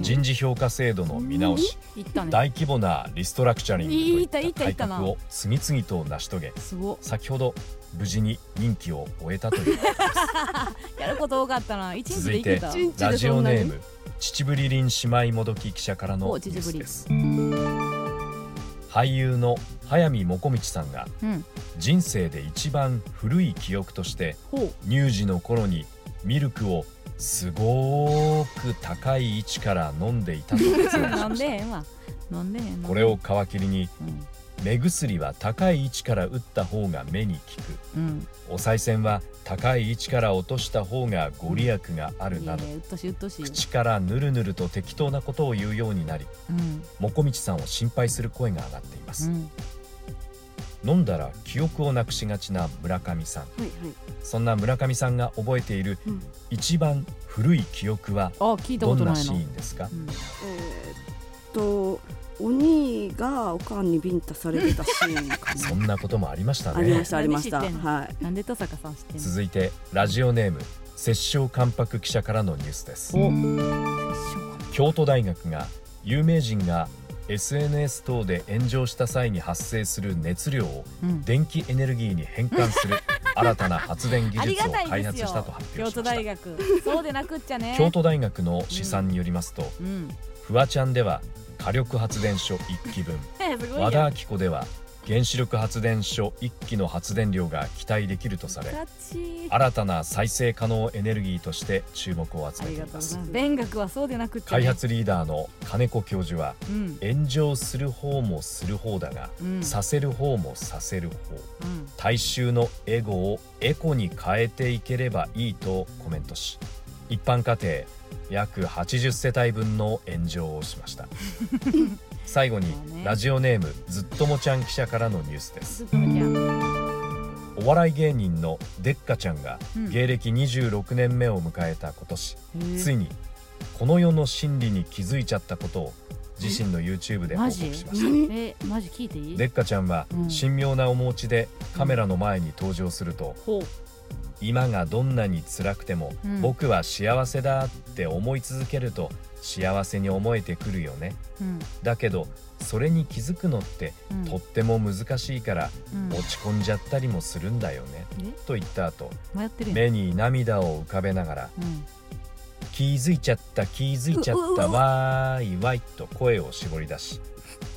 人事評価制度の見直しね。大規模なリストラクチャリングといった改革を次々と成し遂げ先ほど無事に任期を終えたということですやること多かったな一日続いてラジオネーム秩父リリン姉妹もどき記者からのニュースです。俳優の早見もこみちさんがうん。人生で一番古い記憶としてほ乳児の頃にミルクをすごーく高い位置から飲んでいたと説明ましたこれを皮切りにうん目薬は高い位置から打った方が目に効く。うん。お賽銭は高い位置から落とした方がご利益があるないどやうっとしいうっとしい。口からぬるぬると適当なことを言うようになりうん。もこみちさんを心配する声が上がっています、うん。飲んだら記憶をなくしがちな村上さん。はいはい。そんな村上さんが覚えているうん。一番古い記憶はあ聞いたどんないシーンですか？うん。えーっとお兄がおかんにビンタされてたシーンかな。そんなこともありましたね。ありましたありました。はい。なんで登坂さん知って続いてラジオネーム摂政関白記者からのニュースです。お。京都大学が有名人が SNS 等で炎上した際に発生する熱量をうん。電気エネルギーに変換する 新たな発電技術を開発したとよ発京都表しました。大学。そうでなくっちゃね。京都大学の試算によりますと、うん。フワちゃんでは火力発電所1基分。和田アキ子では原子力発電所1基の発電量が期待できるとされ新たな再生可能エネルギーとして注目を集めています。勉学はそうでなくね、開発リーダーの金子教授はうん。炎上する方もする方だが、うん。させる方もさせる方。うん。大衆のエゴをエコに変えていければいいとコメントし一般家庭約80世帯分の炎上をしました。最後にラジオネームずっともちゃん記者からのニュースです。お笑い芸人のデッカちゃんがうん。芸歴26年目を迎えた今年、へえ。ついにこの世の真理に気づいちゃったことを自身の YouTube で報告しました。え？マジ聞いていい？デッカちゃんはうん。神妙な面持ちでカメラの前に登場するとほう今がどんなに辛くてもうん。僕は幸せだって思い続けると幸せに思えてくるよね。うん。だけどそれに気づくのってうん。とっても難しいからうん。落ち込んじゃったりもするんだよね。え？と言った後目に涙を浮かべながらうん。気づいちゃった気づいちゃったわーいわいと声を絞り出し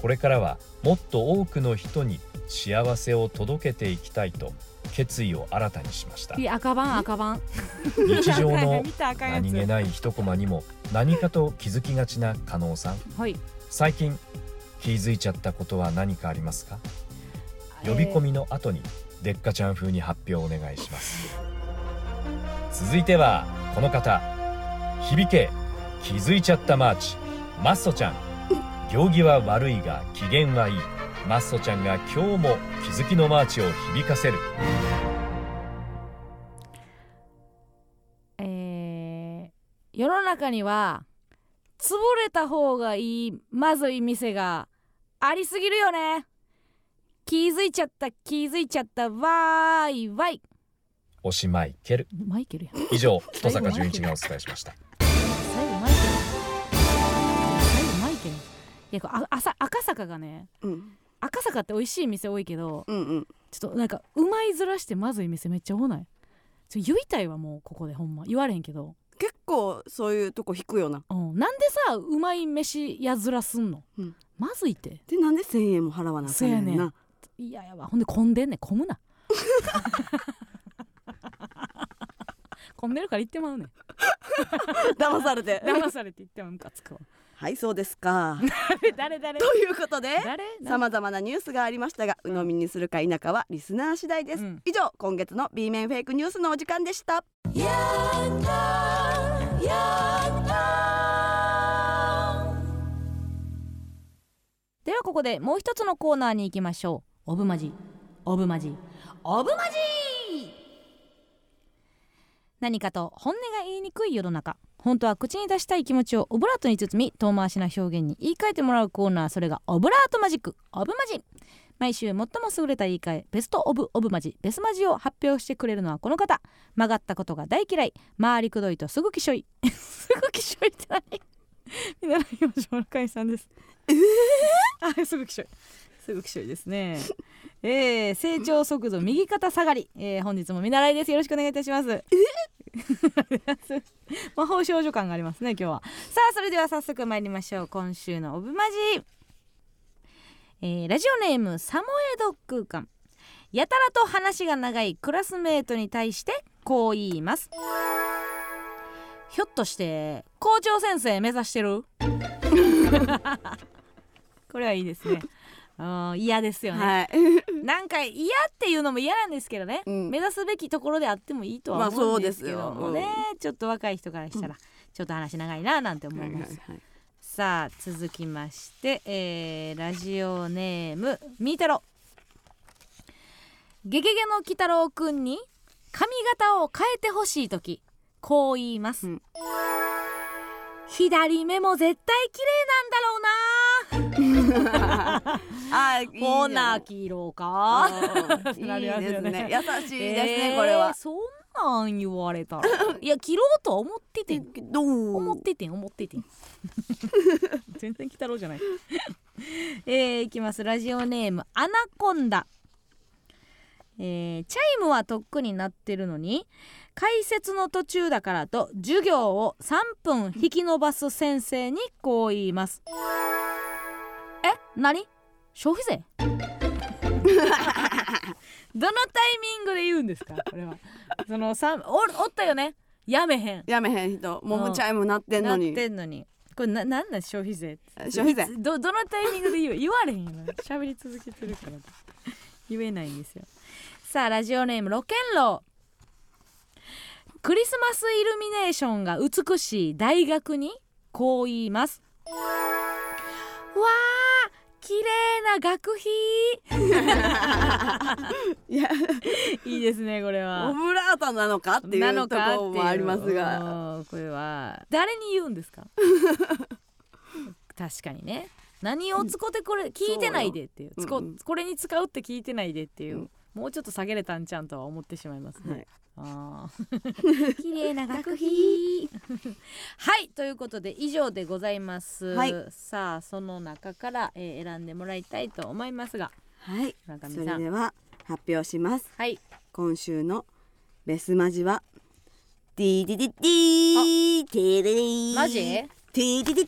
これからはもっと多くの人に幸せを届けていきたいと決意を新たにしました。赤番赤番。日常の何気ない一コマにも何かと気づきがちな加納さん。はい。最近気づいちゃったことは何かありますか？呼び込みの後にデッカちゃん風に発表お願いします。続いてはこの方。響け気づいちゃったマーチ。マッソちゃん。行儀は悪いが機嫌はいいマッソちゃんが今日も気づきのマーチを響かせる。えー世の中には潰れた方がいいまずい店がありすぎるよね。気づいちゃった気づいちゃったわーいわい。おしまいける。マイケルやん。以上登坂淳一がお伝えしました。最後マイケル。最後マイケル。いやこれあ朝赤坂がねうん赤坂って美味しい店多いけどうんうん。ちょっとなんかうまいずらしてまずい店めっちゃ多ない？ちょ言いたいわもうここでほんま。言われへんけど、結構そういうとこ引くよな。うん、なんでさうまい飯やずらすんの、うん。まずいって。でなんで1000円も払わなあかんねんな。いややわ。ほんで混んでんねん。混むな。混んでるから言ってまうねん。騙されて。騙されて言ってもムカつくわはいそうですか。誰誰？ということで誰？さまざまなニュースがありましたが鵜呑みにするか否かはリスナー次第です、うん。以上今月の B 面フェイクニュースのお時間でした。ではここでもう一つのコーナーに行きましょう。オブマジ。オブマジ。オブマジ！何かと本音が言いにくい世の中本当は口に出したい気持ちをオブラートに包み遠回しな表現に言い換えてもらうコーナー。それがオブラートマジック。オブマジ。毎週最も優れた言い換えベストオブオブマジ。ベスマジを発表してくれるのはこの方。曲がったことが大嫌い。回りくどいとすぐきしょい。すぐきしょいって何？見習いましょう中井さんです？あすぐきしょいすぐきしょいですね。えー、成長速度右肩下がり、えー、本日も見習いです。よろしくお願いいたします。魔法少女感がありますね今日は。さあそれでは早速参りましょう。今週のオブマジ。えーラジオネームサモエド空間。やたらと話が長いクラスメートに対してこう言います。ひょっとして校長先生目指してる？これはいいですね嫌ですよね、はい。なんか嫌っていうのも嫌なんですけどね、うん。目指すべきところであってもいいとはまあ思うんですけどもね、そうちょっと若い人からしたらちょっと話長いななんて思はいいます、はい。さあ続きまして、えーラジオネームみーたろゲゲゲの鬼太郎くんに髪型を変えてほしい時こう言います、うん。左目も絶対綺麗なんだろうな あーいいー なりますいいですよね。ね優しいですね、えーこれは。そんなん言われたら。いや切ろうとは思っててん。どう？思っててん思っててん。全然鬼太郎じゃない。えー、いきます。ラジオネームアナコンダ。えーチャイムはとっくになってるのに解説の途中だからと授業を3分引き延ばす先生にこう言いますえ何？消費税？どのタイミングで言うんですか？これは。そのさおおったよね？やめへん。やめへん人。もううんチャイム鳴ってんなっのにてんのに。これななんなん？消費税消費税。どどのタイミングで言う？言われへんよ。な喋り続けてるから。言えないんですよ。さあラジオネームロケンロー。クリスマスイルミネーションが美しい大学にこう言います。わあ綺麗な学費。いやいいですねこれオはブラートなのかっていうとこなのかろもありますが。う。んこれは誰に言うんですか？確かにね。何を使ってこれ聞いてないでっていう。つこうんうん。これに使うって聞いてないでっていう、うん。もうちょっと下げれたんちゃんとは思ってしまいますね、はい綺麗な学費。はいということで以上でございます、はい。さあその中から、えー選んでもらいたいと思いますが。はい。村そ上さん。れでは発表します。はい。今週のベスマジはディディディディディーマジティディディディ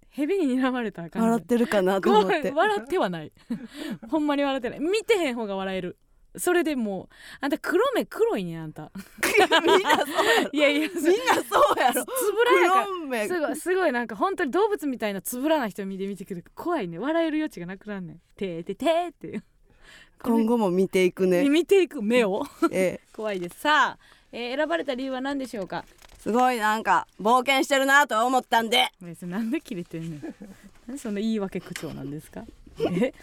蛇に睨まれたらあかん笑ってるかなと思って。笑ってはない。ほんまに笑ってない。見てへん方が笑える。それでもうあんた黒目黒いねあんた。みんなそうやろ。いやいやみんなそうやろ。つぶらやか。ら黒目。すごいすごいなんか本当に動物みたいなつぶらな人見て見てくる。怖いね。笑える余地がなくなんねん。てーてーてーって。今後も見ていくね。見ていく目を。ええ。怖いです。さあ、えー選ばれた理由は何でしょうか？すごいなんか冒険してるなと思ったんで。別になんで切れてんねん。なんでそんな言い訳口調なんですか？え？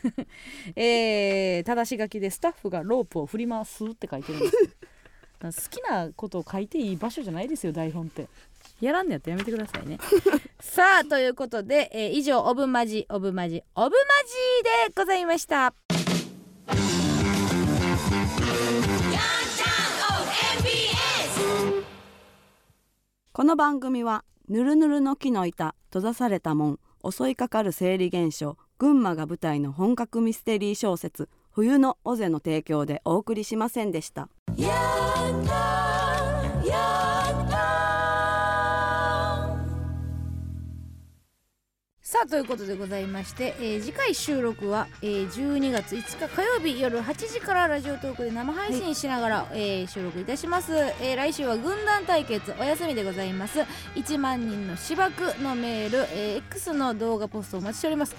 えー、正し書きでスタッフがロープを振り回すって書いてるんです。好きなことを書いていい場所じゃないですよ台本って。やらんのやったらやめてくださいね。さあということで、えー以上オブマジオブマジオブマジでございました。この番組はぬるぬるの木の板閉ざされた門襲いかかる生理現象群馬が舞台の本格ミステリー小説冬の尾瀬の提供でお送りしませんでした。さあということでございまして、えー次回収録は、えー12月5日火曜日夜8時からラジオトークで生配信しながら、えー収録いたします、えー来週は軍団対決お休みでございます。1万人の芝生のメール、えー X の動画ポストお待ちしております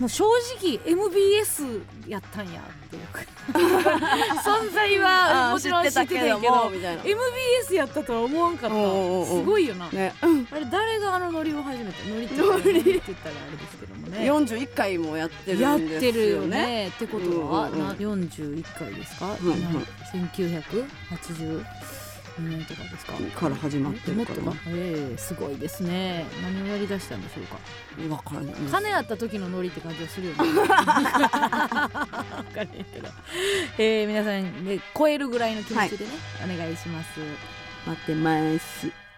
もう正直 MBS やったんやっていう。か 存在はもちろん知ってたけど MBS やったとは思わんかった。すごいよな、ね、あれ誰があのノリを始めた？ノリって言ったらあれですけどもね。41回もやってるんですよね。やってるよね。ってことは、うんうん、41回ですか、うんうん、1980 2006年とかですか？から始まってるから。ええ、すごいですね。何をやりだしたんでしょうか？分からない金あった時のノリって感じがするよね。分かんけど、えー、皆さん、ね、超えるぐらいの気持ちでね、はい、お願いします。待ってます。